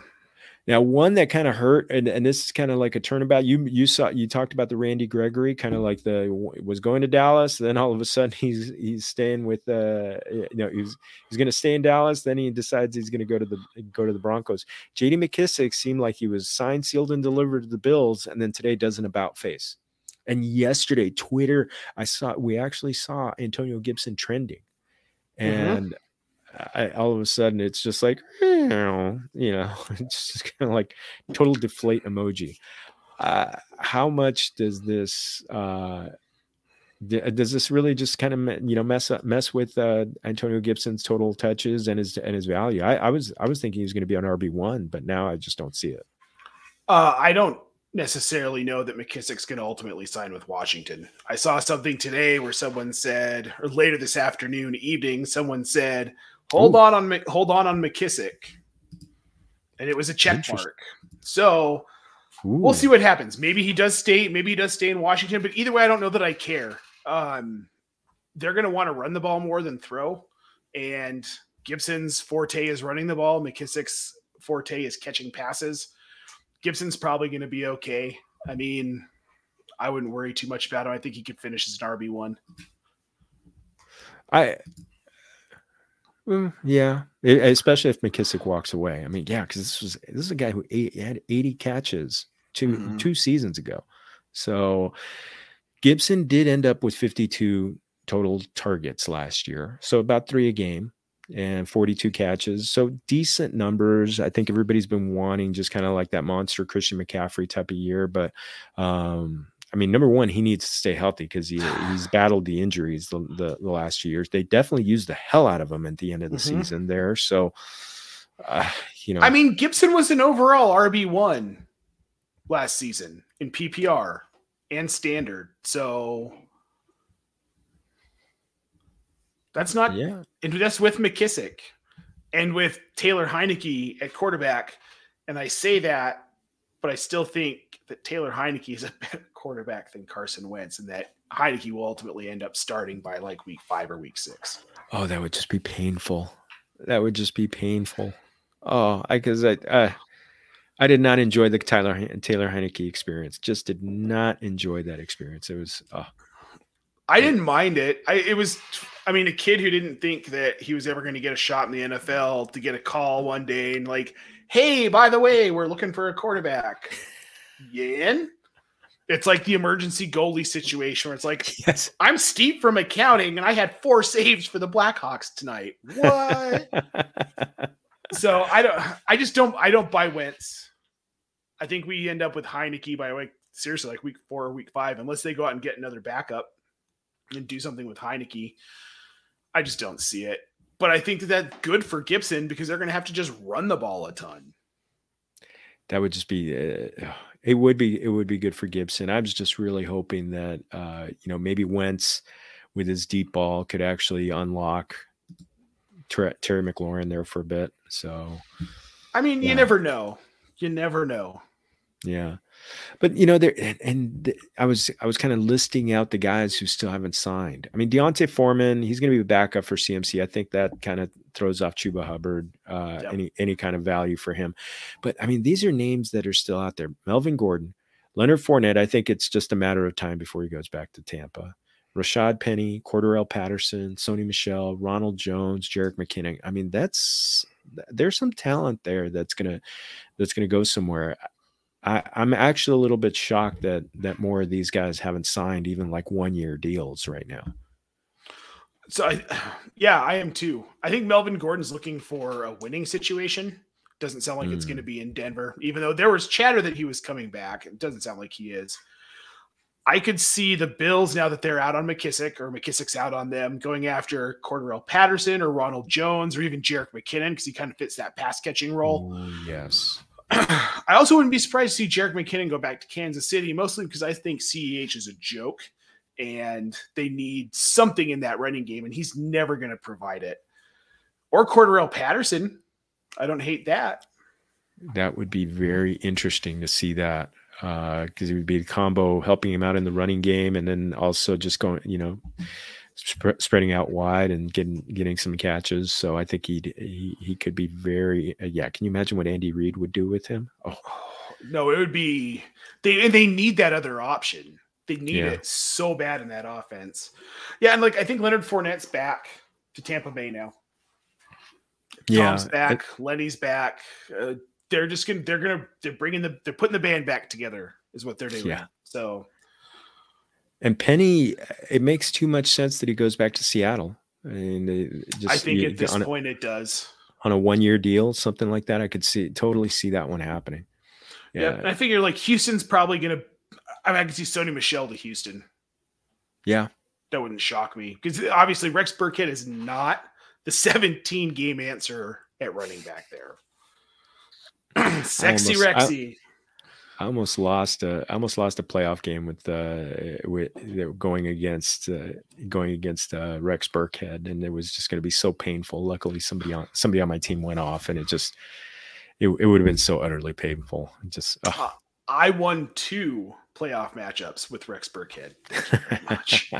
Now, one that kind of hurt, and, and this is kind of like a turnabout. You you saw you talked about the Randy Gregory, kind of like the was going to Dallas, then all of a sudden he's he's staying with uh you know he's he's going to stay in Dallas, then he decides he's going to go to the go to the Broncos. J.D. McKissic seemed like he was signed, sealed, and delivered to the Bills, and then today does an about face. And yesterday, Twitter, I saw we actually saw Antonio Gibson trending, mm-hmm. and. Mm-hmm. I, all of a sudden it's just like you know, it's just kind of like total deflate emoji. Uh, how much does this uh, does this really just kind of you know mess up mess with uh, Antonio Gibson's total touches and his and his value? I, I was I was thinking he was going to be on RB one, but now I just don't see it. Uh, I don't necessarily know that McKissic's going to ultimately sign with Washington. I saw something today where someone said, or later this afternoon, evening, someone said Hold Ooh. on on hold on on McKissic, and it was a check mark. So Ooh. we'll see what happens. Maybe he does stay. Maybe he does stay in Washington. But either way, I don't know that I care. Um, they're going to want to run the ball more than throw, and Gibson's forte is running the ball. McKissic's forte is catching passes. Gibson's probably going to be okay. I mean, I wouldn't worry too much about him. I think he could finish as an RB one. I Mm, yeah, it, especially if McKissic walks away. I mean, yeah, because this was this is a guy who ate, had 80 catches 2 mm-hmm. two seasons ago. So Gibson did end up with 52 total targets last year, so about three a game and 42 catches. So decent numbers. I think everybody's been wanting just kind of like that monster Christian McCaffrey type of year, but um, I mean, number one, he needs to stay healthy because he, he's battled the injuries the, the, the, last few years. They definitely used the hell out of him at the end of the mm-hmm. season there. So, uh, you know, I mean, Gibson was an overall RB one last season in PPR and standard. So that's not, yeah, and that's with McKissic and with Taylor Heinicke at quarterback, and I say that, but I still think that Taylor Heinicke is a better quarterback than Carson Wentz, and that Heinicke will ultimately end up starting by like week five or week six. Oh, that would just be painful. That would just be painful. Oh, I because I uh, I did not enjoy the Tyler Taylor Heinicke experience. Just did not enjoy that experience. It was. Oh. I didn't mind it. I it was. I mean, a kid who didn't think that he was ever going to get a shot in the NFL to get a call one day and like, hey, by the way, we're looking for a quarterback. Yin. It's like the emergency goalie situation where it's like, yes, I'm Steve from accounting and I had four saves for the Blackhawks tonight. What? so I don't, I just don't, I don't buy Wentz. I think we end up with Heinicke by like seriously like week four or week five, unless they go out and get another backup and do something with Heinicke. I just don't see it. But I think that that's good for Gibson because they're going to have to just run the ball a ton. That would just be uh, it would be it would be good for Gibson. I was just really hoping that uh, you know maybe Wentz with his deep ball could actually unlock Ter- Terry McLaurin there for a bit. So, I mean, yeah. you never know. You never know. Yeah, but you know there, and, and I was I was kind of listing out the guys who still haven't signed. I mean, D'Onta Foreman, he's going to be a backup for CMC. I think that kind of throws off Chuba Hubbard, uh, yep. any any kind of value for him. But I mean, these are names that are still out there. Melvin Gordon, Leonard Fournette. I think it's just a matter of time before he goes back to Tampa. Rashad Penny, Cordarrelle Patterson, Sony Michel, Ronald Jones, Jerick McKinnon. I mean, that's there's some talent there that's gonna that's gonna go somewhere. I, I'm actually a little bit shocked that that more of these guys haven't signed even like one year deals right now. So I, yeah, I am too. I think Melvin Gordon's looking for a winning situation. Doesn't sound like mm. it's going to be in Denver, even though there was chatter that he was coming back. It doesn't sound like he is. I could see the Bills now that they're out on McKissic or McKissic's out on them going after Cordarrelle Patterson or Ronald Jones or even Jerick McKinnon because he kind of fits that pass catching role. Ooh, yes. I also wouldn't be surprised to see Jerick McKinnon go back to Kansas City, mostly because I think CEH is a joke and they need something in that running game, and he's never going to provide it. Or Cordarrelle Patterson. I don't hate that. That would be very interesting to see that because uh, it would be a combo helping him out in the running game and then also just going, you know, sp- spreading out wide and getting getting some catches. So I think he'd, he he could be very uh, yeah. Can you imagine what Andy Reid would do with him? Oh no, it would be they they need that other option. They need yeah. it so bad in that offense. Yeah, and like I think Leonard Fournette's back to Tampa Bay now. Tom's yeah, back, it, Lenny's back. Uh, they're just gonna they're gonna they're bringing the they're putting the band back together is what they're doing. Yeah. So and Penny, it makes too much sense that he goes back to Seattle. And just, I think you, at this point a, it does. On a one year deal, something like that, I could see totally see that one happening. Yeah, I figure like Houston's probably gonna. I mean, I can see Sony Michel to Houston. Yeah, that wouldn't shock me because obviously Rex Burkhead is not the 17 game answer at running back there. Sexy almost, Rexy. I almost lost a I almost lost a playoff game with uh with going against uh, going against uh, Rex Burkhead and it was just going to be so painful. Luckily somebody on somebody on my team went off and it just it, it would have been so utterly painful. Just uh, I won two playoff matchups with Rex Burkhead. Thank you very much.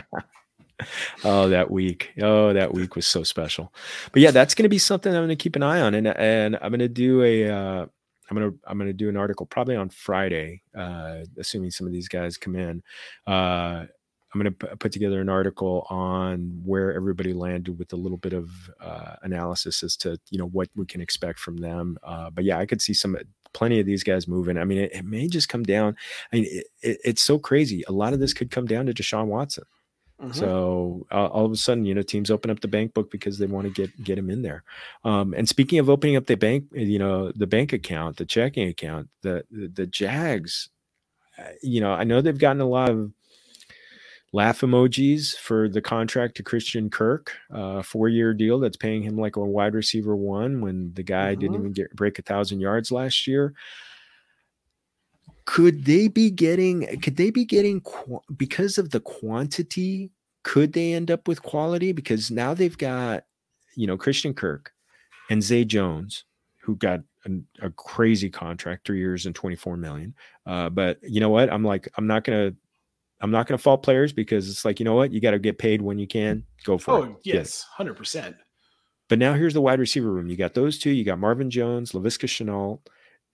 oh, that week. Oh, that week was so special. But yeah, that's going to be something I'm going to keep an eye on and and I'm going to do a uh I'm gonna I'm gonna do an article probably on Friday, uh, assuming some of these guys come in. Uh, I'm going to put together an article on where everybody landed with a little bit of uh, analysis as to you know what we can expect from them. Uh, but yeah, I could see some plenty of these guys moving. I mean, it, it may just come down. I mean, it, it, it's so crazy. A lot of this could come down to Deshaun Watson. Mm-hmm. So uh, all of a sudden, you know, teams open up the bank book because they want to get get him in there. Um, and speaking of opening up the bank, you know, the bank account, the checking account, the the, the Jags, uh, you know, I know they've gotten a lot of laugh emojis for the contract to Christian Kirk, uh, four year deal that's paying him like a wide receiver one when the guy mm-hmm. didn't even get break a thousand yards last year could they be getting could they be getting because of the quantity could they end up with quality because now they've got you know christian kirk and Zay Jones, who got a, a crazy contract, three years and 24 million. Uh, but you know what? I'm like, I'm not gonna I'm not gonna fault players because it's like, you know what, you got to get paid when you can. Go for oh, it. yes, hundred percent. But now here's the wide receiver room. You got those two. You got Marvin Jones, Laviska Shenault,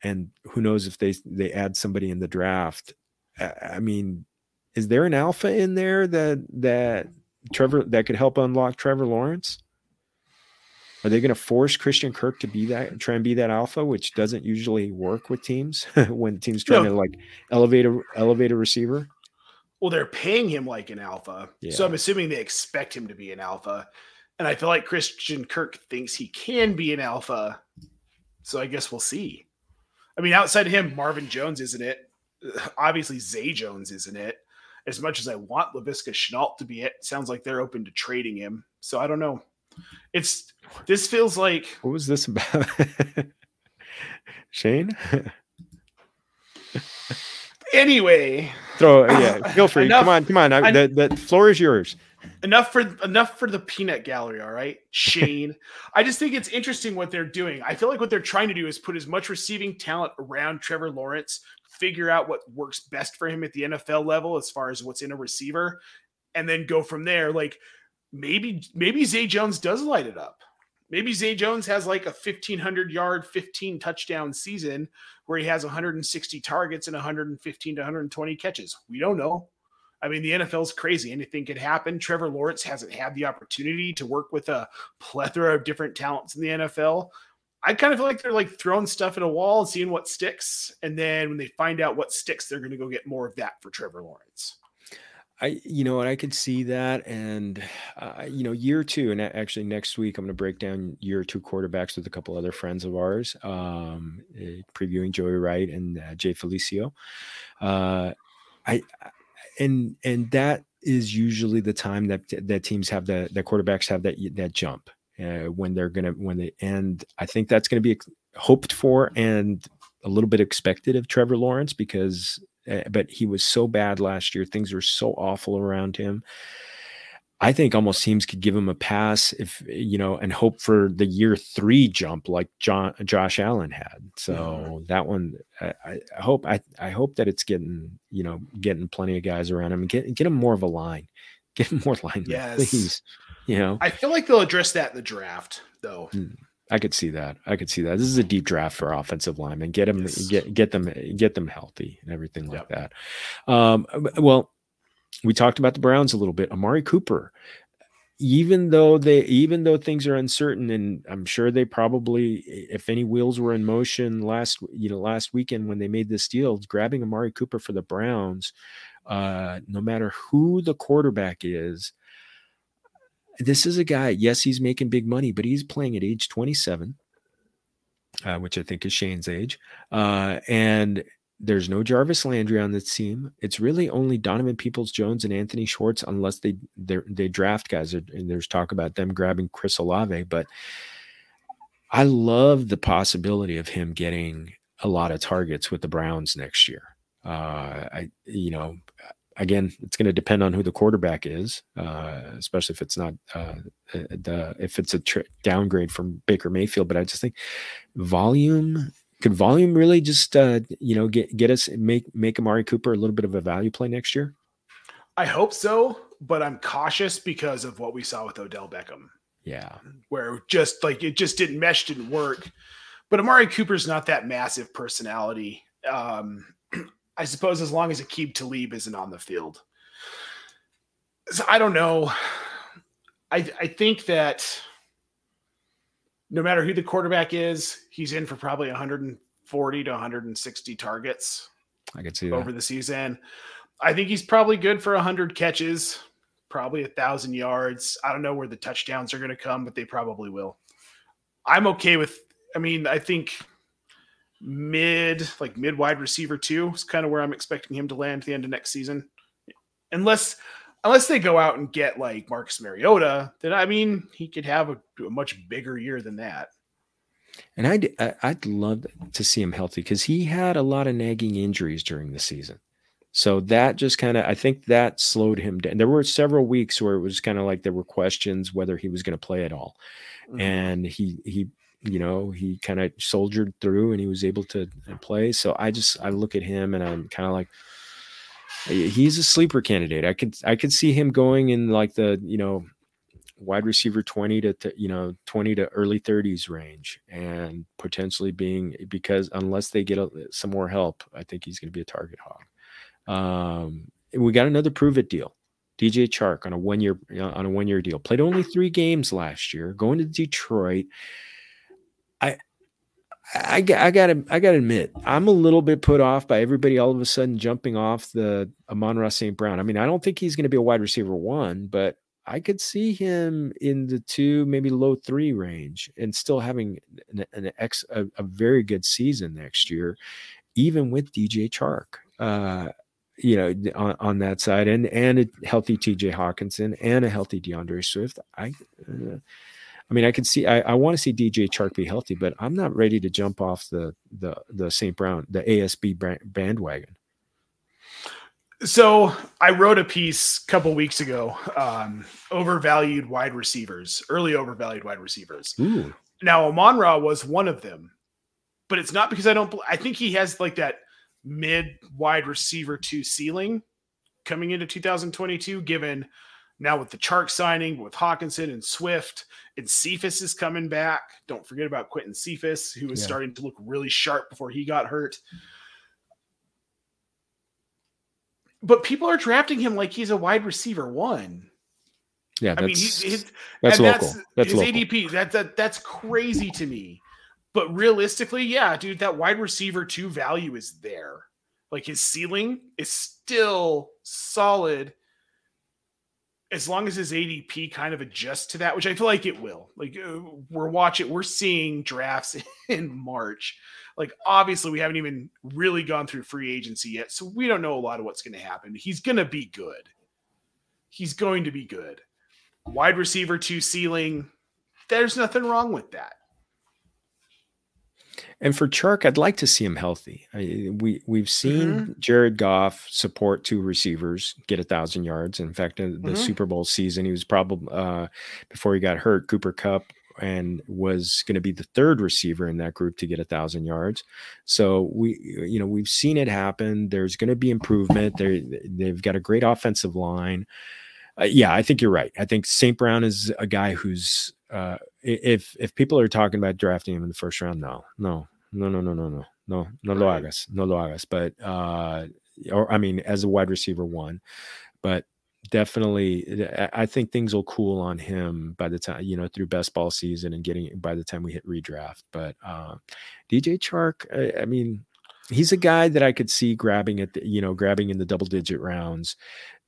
and who knows if they they add somebody in the draft. I mean, is there an alpha in there that that Trevor that could help unlock Trevor Lawrence? Are they going to force Christian Kirk to be that try and be that alpha, which doesn't usually work with teams when teams trying no. to like elevate a elevate a receiver? Well, they're paying him like an alpha, yeah. so I'm assuming they expect him to be an alpha. And I feel like Christian Kirk thinks he can be an alpha. So I guess we'll see. I mean, outside of him, Marvin Jones isn't it. Obviously, Zay Jones isn't it. As much as I want Laviska Shenault to be it, sounds like they're open to trading him. So I don't know. It's this feels like what was this about? Shane? anyway. Throw yeah, feel free. Enough, come on, come on. I, the, the floor is yours enough for enough for the peanut gallery all right? Shane. I just think it's interesting what they're doing. I feel like what they're trying to do is put as much receiving talent around trevor lawrence figure out what works best for him at the nfl level as far as what's in a receiver and then go from there. Like maybe maybe zay jones does light it up. Maybe zay jones has like a 1500 yard 15 touchdown season where he has 160 targets and 115 to 120 catches. We don't know I mean, the NFL is crazy. Anything could happen. Trevor Lawrence hasn't had the opportunity to work with a plethora of different talents in the NFL. I kind of feel like they're like throwing stuff at a wall and seeing what sticks. And then when they find out what sticks, they're going to go get more of that for Trevor Lawrence. I, you know, and I could see that. And, uh, you know, year two, and actually next week, I'm going to break down year two quarterbacks with a couple other friends of ours, um, eh, previewing Joey Wright and uh, Jay Felicio. Uh, I, and and that is usually the time that that teams have the that quarterbacks have that that jump uh, when they're gonna when they and I think that's to be hoped for and a little bit expected of Trevor Lawrence because uh, but he was so bad last year. Things were so awful around him I think almost teams could give him a pass if you know and hope for the year three jump like John Josh Allen had. So mm-hmm. that one, I, I, hope I I hope that it's getting you know getting plenty of guys around him and get get him more of a line, get him more line. Yes, please. You know, I feel like they'll address that in the draft though. Hmm. I could see that. I could see that. This is a deep draft for offensive linemen. Get them, yes. get get them, get them healthy and everything yep. like that. Um, well, we talked about the Browns a little bit. Amari Cooper, even though they even though things are uncertain, and I'm sure they probably, if any wheels were in motion last you know last weekend when they made this deal, grabbing Amari Cooper for the Browns, uh, no matter who the quarterback is, this is a guy. Yes, he's making big money, but he's playing at age 27. Uh, which I think is Shane's age, uh, and there's no Jarvis Landry on the team. It's really only Donovan Peoples Jones and Anthony Schwartz, unless they they draft guys. And there's talk about them grabbing Chris Olave, but I love the possibility of him getting a lot of targets with the Browns next year. Uh, I you know again, it's going to depend on who the quarterback is, uh, especially if it's not uh, the if it's a tr- downgrade from Baker Mayfield. But I just think volume could volume really just uh, you know get get us make make Amari Cooper a little bit of a value play next year? I hope so, but I'm cautious because of what we saw with Odell Beckham. Yeah, where just like it just didn't mesh, didn't work. But Amari Cooper's not that massive personality. Um, I suppose as long as Aqib Talib isn't on the field. So I don't know. I I think that no matter who the quarterback is, he's in for probably 140 to 160 targets. I could see that. over the season. I think he's probably good for 100 catches, probably a thousand yards. I don't know where the touchdowns are going to come, but they probably will. I'm okay with. I mean, I think mid, like mid wide receiver two is kind of where I'm expecting him to land at the end of next season, unless unless they go out and get like Marcus Mariota, then I mean he could have a, a much bigger year than that. And I'd I'd love to see him healthy because he had a lot of nagging injuries during the season. So that just kind of I think that slowed him down. There were several weeks where it was kind of like there were questions whether he was going to play at all. Mm-hmm. And he he you know, he kind of soldiered through and he was able to play. So I just I look at him and I'm kind of like he's a sleeper candidate. I could I could see him going in like the, you know, wide receiver 20 to, you know 20 to early 30s range and potentially being because unless they get a, some more help i think he's going to be a target hog. Um, we got another prove it deal. Dj chark on a one year on a one year deal. Played only three games last year going to detroit. I I, I gotta I gotta admit I'm a little bit put off by everybody all of a sudden jumping off the Amon-Ra St. Brown. I mean I don't think he's going to be a wide receiver one, but I could see him in the two, maybe low three range, and still having an, an ex a, a, very good season next year, even with DJ Chark. Uh, you know, on, on that side, and and a healthy TJ Hockenson and a healthy D'Andre Swift. I, uh, I mean, I can see. I, I want to see DJ Chark be healthy, but I'm not ready to jump off the the the St. Brown the ASB bandwagon. So I wrote a piece a couple weeks ago, um, overvalued wide receivers, early overvalued wide receivers. Ooh. Now Amon-Ra was one of them, but it's not because I don't. I think he has like that mid wide receiver two ceiling coming into 2022. Given now with the Chark signing, with Hockenson and Swift, and Cephus is coming back. Don't forget about Quentin Cephus, who was yeah. starting to look really sharp before he got hurt. but people are drafting him like he's a wide receiver one. Yeah, I mean, he's, his, that's local. That's, that's his local. ADP. That, that that's crazy to me. But realistically, yeah, dude, that wide receiver two value is there. Like his ceiling is still solid as long as his ADP kind of adjusts to that, which I feel like it will. Like uh, we're watching, we're seeing drafts in March like obviously we haven't even really gone through free agency yet, so we don't know a lot of what's going to happen. He's going to be good. He's going to be good. Wide receiver two ceiling. There's nothing wrong with that. And for Chark, I'd like to see him healthy. I, we we've seen mm-hmm. Jared Goff support two receivers get a thousand yards. In fact, in the mm-hmm. Super Bowl season, he was probably uh, before he got hurt. Cooper Kupp and was going to be the third receiver in that group to get a thousand yards. So we, you know, we've seen it happen. There's going to be improvement. They they've got a great offensive line. Uh, yeah, I think you're right. I think St. Brown is a guy who's uh, if if people are talking about drafting him in the first round, no, no, no, no, no, no, no, no, no lo hagas, no lo hagas. But uh, or I mean, as a wide receiver one, but definitely i think things will cool on him by the time you know through best ball season and getting by the time we hit redraft. But uh, dj chark I, I, mean he's a guy that i could see grabbing at the, you know grabbing in the double digit rounds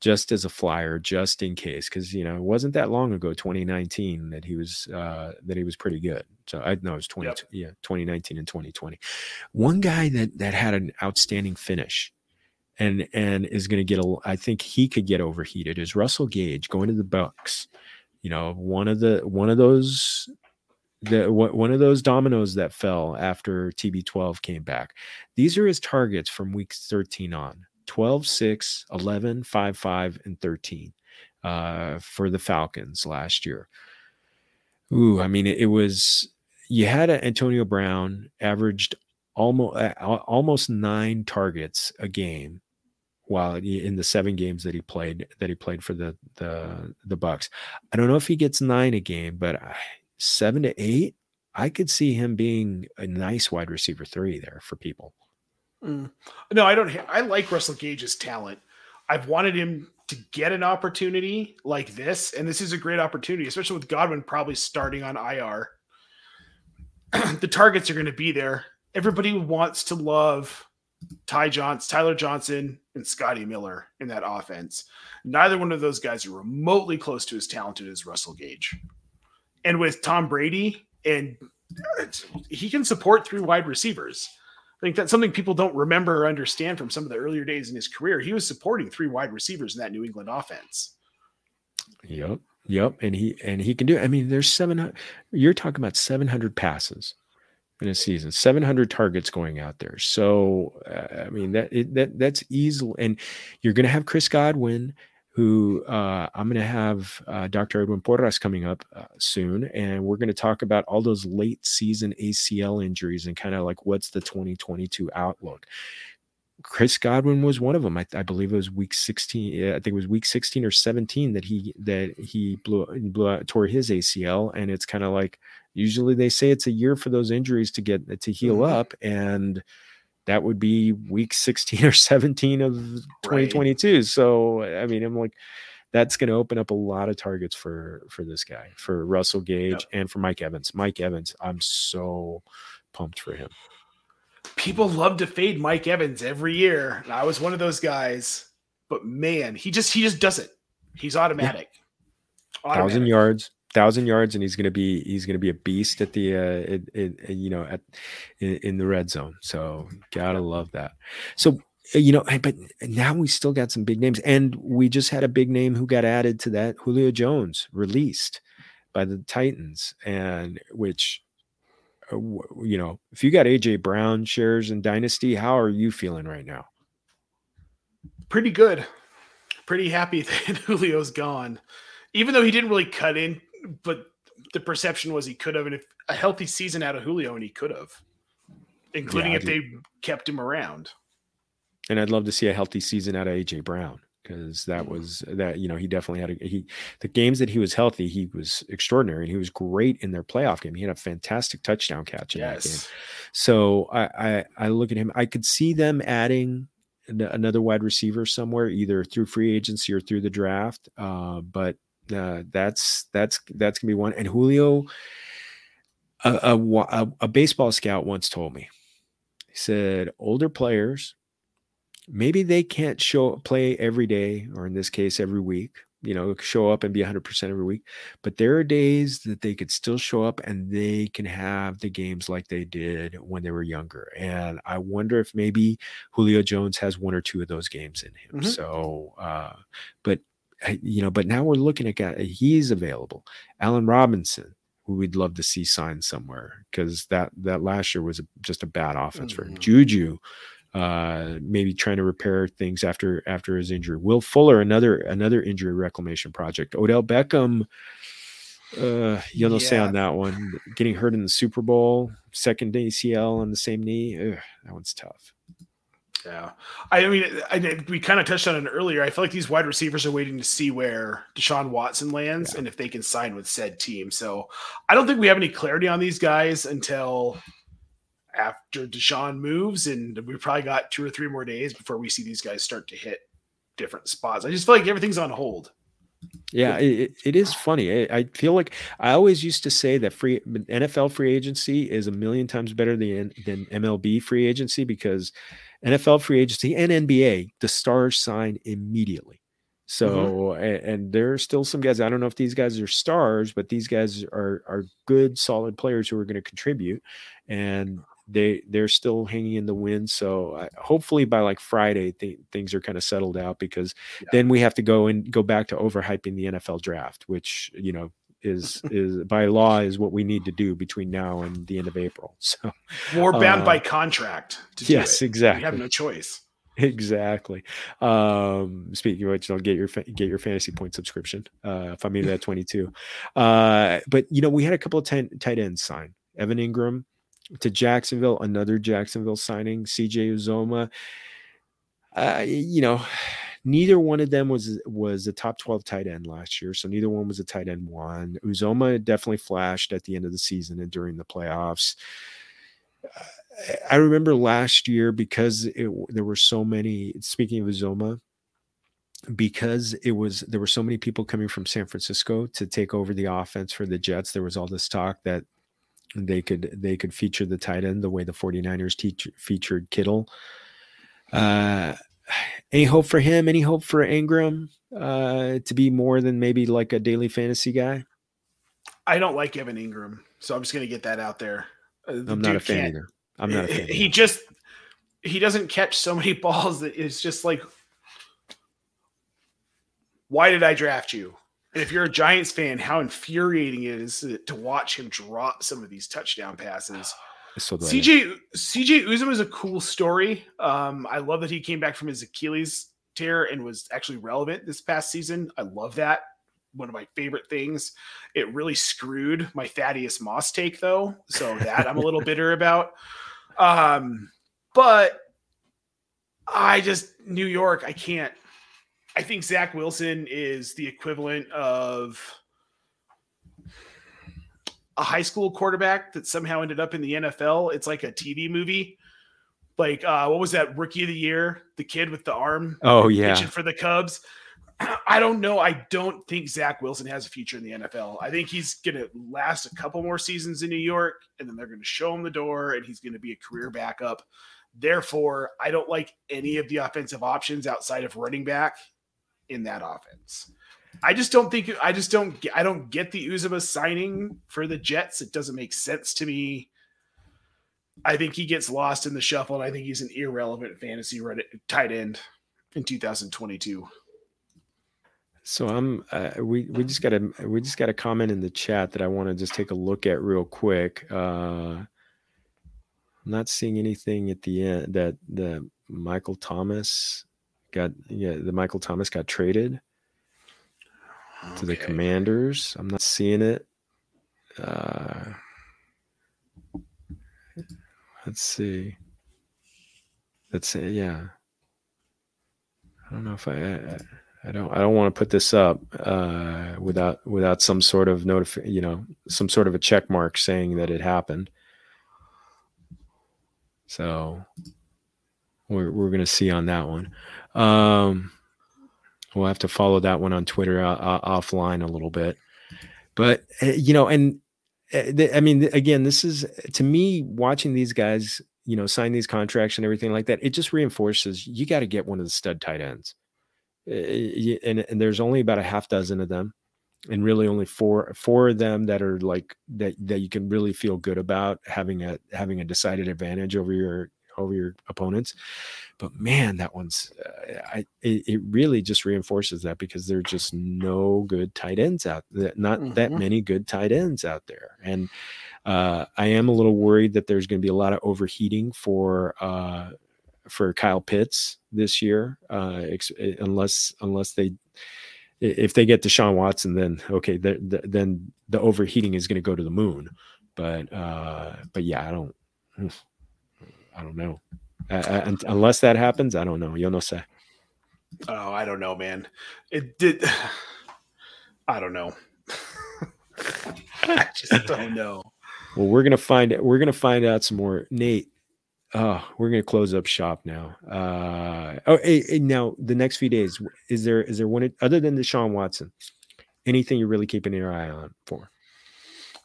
just as a flyer just in case because you know it wasn't that long ago 2019 that he was uh that he was pretty good so i know it was 20 yep. yeah 2019 and 2020 one guy that that had an outstanding finish and and is going to get a I think he could get overheated is Russell Gage going to the Bucs. You know, one of the one of those the one of those dominoes that fell after TB12 came back. These are his targets from week 13 on. 12, 6, 11, 5, 5, and 13 uh, for the Falcons last year. Ooh, I mean, it, it was you had Antonio Brown averaged almost uh, almost nine targets a game while in the seven games that he played that he played for the the the Bucs. I don't know if he gets nine a game, but seven to eight, I could see him being a nice wide receiver three there for people. Mm. No, I don't. I like Russell Gage's talent. I've wanted him to get an opportunity like this, and this is a great opportunity, especially with Godwin probably starting on IR. the targets are going to be there everybody wants to love Ty Johnson, Tyler Johnson, and Scotty Miller in that offense. Neither one of those guys are remotely close to as talented as Russell Gage. And with Tom Brady, and he can support three wide receivers. I think that's something people don't remember or understand from some of the earlier days in his career. He was supporting three wide receivers in that New England offense. Yep. Yep. And he and he can do it. I mean, there's seven you're talking about 700 passes in a season 700 targets going out there so uh, i mean that it, that that's easy and you're going to have chris godwin who uh, I'm going to have uh, Dr. Edwin Porras coming up uh, soon, and we're going to talk about all those late season ACL injuries and kind of like what's the 2022 outlook. Chris Godwin was one of them. I, I, believe it was week 16. I think it was week 16 or 17 that he that he blew blew out, tore his ACL, and it's kind of like usually they say it's a year for those injuries to get to heal mm-hmm. up, and that would be week 16 or 17 of 2022. Right. So, I mean, I'm like, that's going to open up a lot of targets for for this guy, for Russell Gage, yep. and for Mike Evans. Mike Evans, I'm so pumped for him. People love to fade Mike Evans every year, and I was one of those guys. But man, he just he just does it. He's automatic. Yeah. automatic. Thousand yards, thousand yards, and he's going to be he's going to be a beast at the uh, it, it, you know at in, in, the red zone. So gotta love that. So uh, you know, but now we still got some big names, and we just had a big name who got added to that. Julio Jones released by the Titans, and which uh, you know, if you got AJ Brown shares in Dynasty, how are you feeling right now? Pretty good. Pretty happy that Julio's gone even though he didn't really cut in but the perception was he could have, and if a healthy season out of Julio, and he could have, including yeah, if they kept him around. And I'd love to see a healthy season out of AJ Brown because that mm-hmm. was that you know he definitely had a he the games that he was healthy he was extraordinary and he was great in their playoff game he had a fantastic touchdown catch in yes. that game so I, I I look at him I could see them adding another wide receiver somewhere either through free agency or through the draft uh, but uh, that's that's that's gonna be one. And Julio, a, a, a baseball scout once told me, he said, older players, maybe they can't show play every day, or in this case, every week. You know, show up and be 100% every week. But there are days that they could still show up and they can have the games like they did when they were younger. And I wonder if maybe Julio Jones has one or two of those games in him. Mm-hmm. So, uh, but you know, but now we're looking at guy, he's available. Allen Robinson, who we'd love to see sign somewhere because that that last year was a, just a bad offense mm-hmm. for him. Mm-hmm. Juju, uh, maybe trying to repair things after after his injury. Will Fuller, another another injury reclamation project. Odell Beckham, uh, you'll know yeah. say on that one. Getting hurt in the Super Bowl, second ACL on the same knee. Ugh, that one's tough. Yeah, I mean, I, we kind of touched on it earlier. I feel like these wide receivers are waiting to see where Deshaun Watson lands yeah. and if they can sign with said team. So I don't think we have any clarity on these guys until after Deshaun moves, and we probably got two or three more days before we see these guys start to hit different spots. I just feel like everything's on hold. Yeah, it, it is funny. I, I, feel like I always used to say that free NFL free agency is a million times better than than MLB free agency because NFL free agency and NBA, the stars sign immediately. So mm-hmm. and, and, there are still some guys. I don't know if these guys are stars, but these guys are are good, solid players who are going to contribute, and they they're still hanging in the wind. So I, hopefully by like Friday, th- things are kind of settled out because yeah. then we have to go and go back to overhyping the NFL draft, which you know is is by law is what we need to do between now and the end of April. So we're bound uh, by contract. yes, exactly. We have no choice. Exactly. Um, speaking of which, don't get your get your fantasy point subscription. Uh, if I'm in that 22. Uh, but you know, we had a couple of ten, tight ends sign. Evan Engram to Jacksonville, another Jacksonville signing. CJ Uzomah. Uh, you know, Neither one of them was was a top 12 tight end last year, so neither one was a tight end one. Uzomah definitely flashed at the end of the season and during the playoffs. I remember last year because it, there were so many. Speaking of Uzomah, because it was there were so many people coming from San Francisco to take over the offense for the Jets. There was all this talk that they could they could feature the tight end the way the 49ers teach, featured Kittle. Uh, any hope for him? Any hope for Engram uh, to be more than maybe like a daily fantasy guy? I don't like Evan Engram, so I'm just going to get that out there. Uh, the I'm not a fan either. I'm not a fan. He just he doesn't catch so many balls that it's just like, why did I draft you? And if you're a Giants fan, how infuriating it is to watch him drop some of these touchdown passes. So CJ CJ Uzomah is a cool story. Um, I love that he came back from his Achilles tear and was actually relevant this past season. I love that. One of my favorite things. It really screwed my Thaddeus Moss take though, so that I'm a little bitter about. Um, but I just New York. I can't. I think Zach Wilson is the equivalent of a high school quarterback that somehow ended up in the NFL. It's like a TV movie. Like uh, what was that rookie of the year? The kid with the arm. Oh yeah, for the Cubs. I don't know. I don't think Zach Wilson has a future in the NFL. I think he's going to last a couple more seasons in New York, and then they're going to show him the door, and he's going to be a career backup. Therefore, I don't like any of the offensive options outside of running back in that offense. I just don't think I just don't get I don't get the Uzomah signing for the Jets. It doesn't make sense to me. I think he gets lost in the shuffle, and I think he's an irrelevant fantasy tight end in 2022. So I'm uh, we we just got a we just got a comment in the chat that I want to just take a look at real quick. Uh, not seeing anything at the end that the Michael Thomas got yeah the Michael Thomas got traded okay. to the Commanders. I'm not seeing it. Uh, let's see. Let's see. Yeah. I don't know if I, I I don't I don't want to put this up uh, without without some sort of notif you know some sort of a check mark saying that it happened. So we're we're gonna see on that one. Um, we'll have to follow that one on Twitter uh, uh offline a little bit. But eh, you know, and uh, I mean, again, this is to me watching these guys, you know, sign these contracts and everything like that. It just reinforces you got to get one of the stud tight ends Eh, and, and there's only about a half dozen of them and really only four four of them that are like that that you can really feel good about having a having a decided advantage over your over your opponents but man that one's uh, i it, it, really just reinforces that because there's just no good tight ends out there not mm-hmm. that many good tight ends out there and uh, i am a little worried that there's going to be a lot of overheating for uh, for Kyle Pitts this year, uh, ex- eh, unless unless they if they get Deshaun Watson, then okay, the, the, then the overheating is going to go to the moon. But uh, but yeah, I don't I don't know. I, I, unless that happens, I don't know. Yo no sé. Oh, I don't know, man. It did. I don't know. I just don't know. Well, we're gonna find we're gonna find out some more. Nate, Oh, we're gonna close up shop now. Uh, oh, hey, hey, now the next few days, is there is there one other than the Deshaun Watson? Anything you're really keeping your eye on for?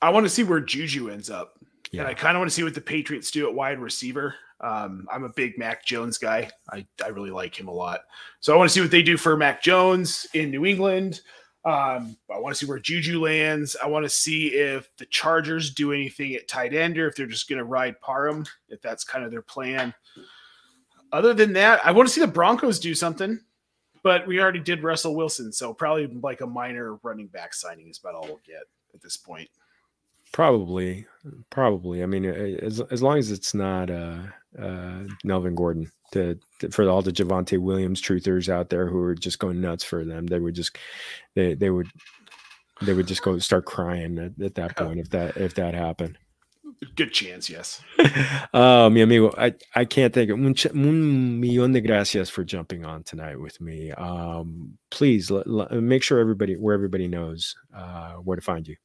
I want to see where Juju ends up, yeah. and I kind of want to see what the Patriots do at wide receiver. Um, I'm a big Mac Jones guy. I I really like him a lot, so I want to see what they do for Mac Jones in New England. Um, I want to see where Juju lands. I want to see if the Chargers do anything at tight end or if they're just going to ride Parham, if that's kind of their plan. Other than that, I want to see the Broncos do something, but we already did Russell Wilson, so probably like a minor running back signing is about all we'll get at this point. Probably, probably. I mean, as as long as it's not uh, uh, Melvin Gordon, to, to, for all the Javonte Williams truthers out there who are just going nuts for them, they would just they they would they would just go start crying at, at that point if that if that happened. Good chance, yes. uh, mi amigo, I, I can't think of un, un millón de gracias for jumping on tonight with me. Um, please l- l- make sure everybody where everybody knows uh, where to find you.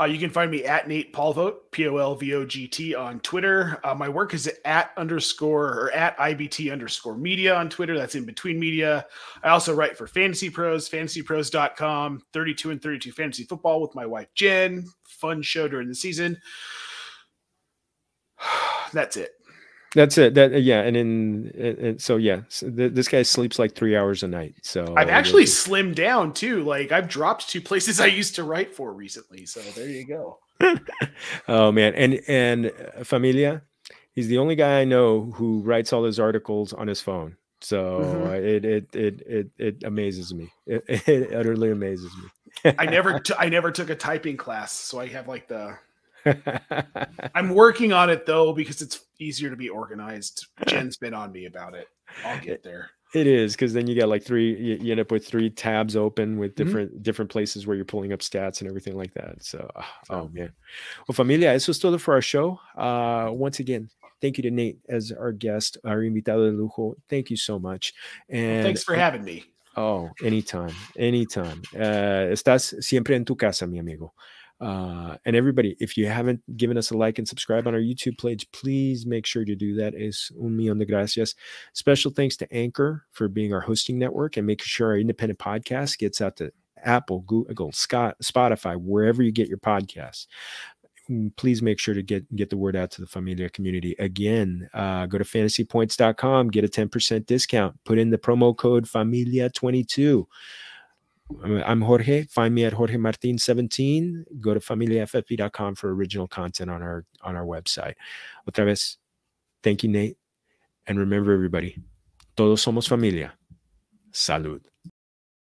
Uh, you can find me at Nate Polvogt, P O L V O G T on Twitter. Uh, my work is at underscore or at IBT underscore media on Twitter. That's in between media. I also write for Fantasy Pros, fantasypros.com, 32 and 32 fantasy football with my wife Jen. Fun show during the season. That's it. That's it. That yeah, and in and so yeah, so th- this guy sleeps like three hours a night. So I've actually slimmed down too. Like I've dropped two places I used to write for recently. So there you go. oh man, and and uh, Familia, he's the only guy I know who writes all his articles on his phone. So mm-hmm. it, it it it it amazes me. It, it utterly amazes me. I never t- I never took a typing class, so I have like the I'm working on it though because it's easier to be organized. Jen's been on me about it. I'll get there. It is because then you got like three. You, you, end up with three tabs open with Mm-hmm. different mm-hmm. different places where you're pulling up stats and everything like that. So, oh man. Well, familia, eso es todo for our show. Uh, once again, thank you to Nate as our guest, our invitado de lujo. Thank you so much. And thanks for having me. Oh, anytime, anytime. Uh, estás siempre en tu casa, mi amigo. Uh, and everybody, if you haven't given us a like and subscribe on our YouTube page, please make sure to do that. Es un millón de gracias. Special thanks to Anchor for being our hosting network and making sure our independent podcast gets out to Apple, Google, Scott, Spotify, wherever you get your podcasts. Please make sure to get get the word out to the Familia community. Again, uh, go to fantasypoints.com, get a 10% discount. Put in the promo code Familia22. I'm Jorge. Find me at Jorge Martin 17. Go to familiaffp.com for original content on our on our website. Otra vez, thank you, Nate. And remember, everybody, todos somos familia. Salud.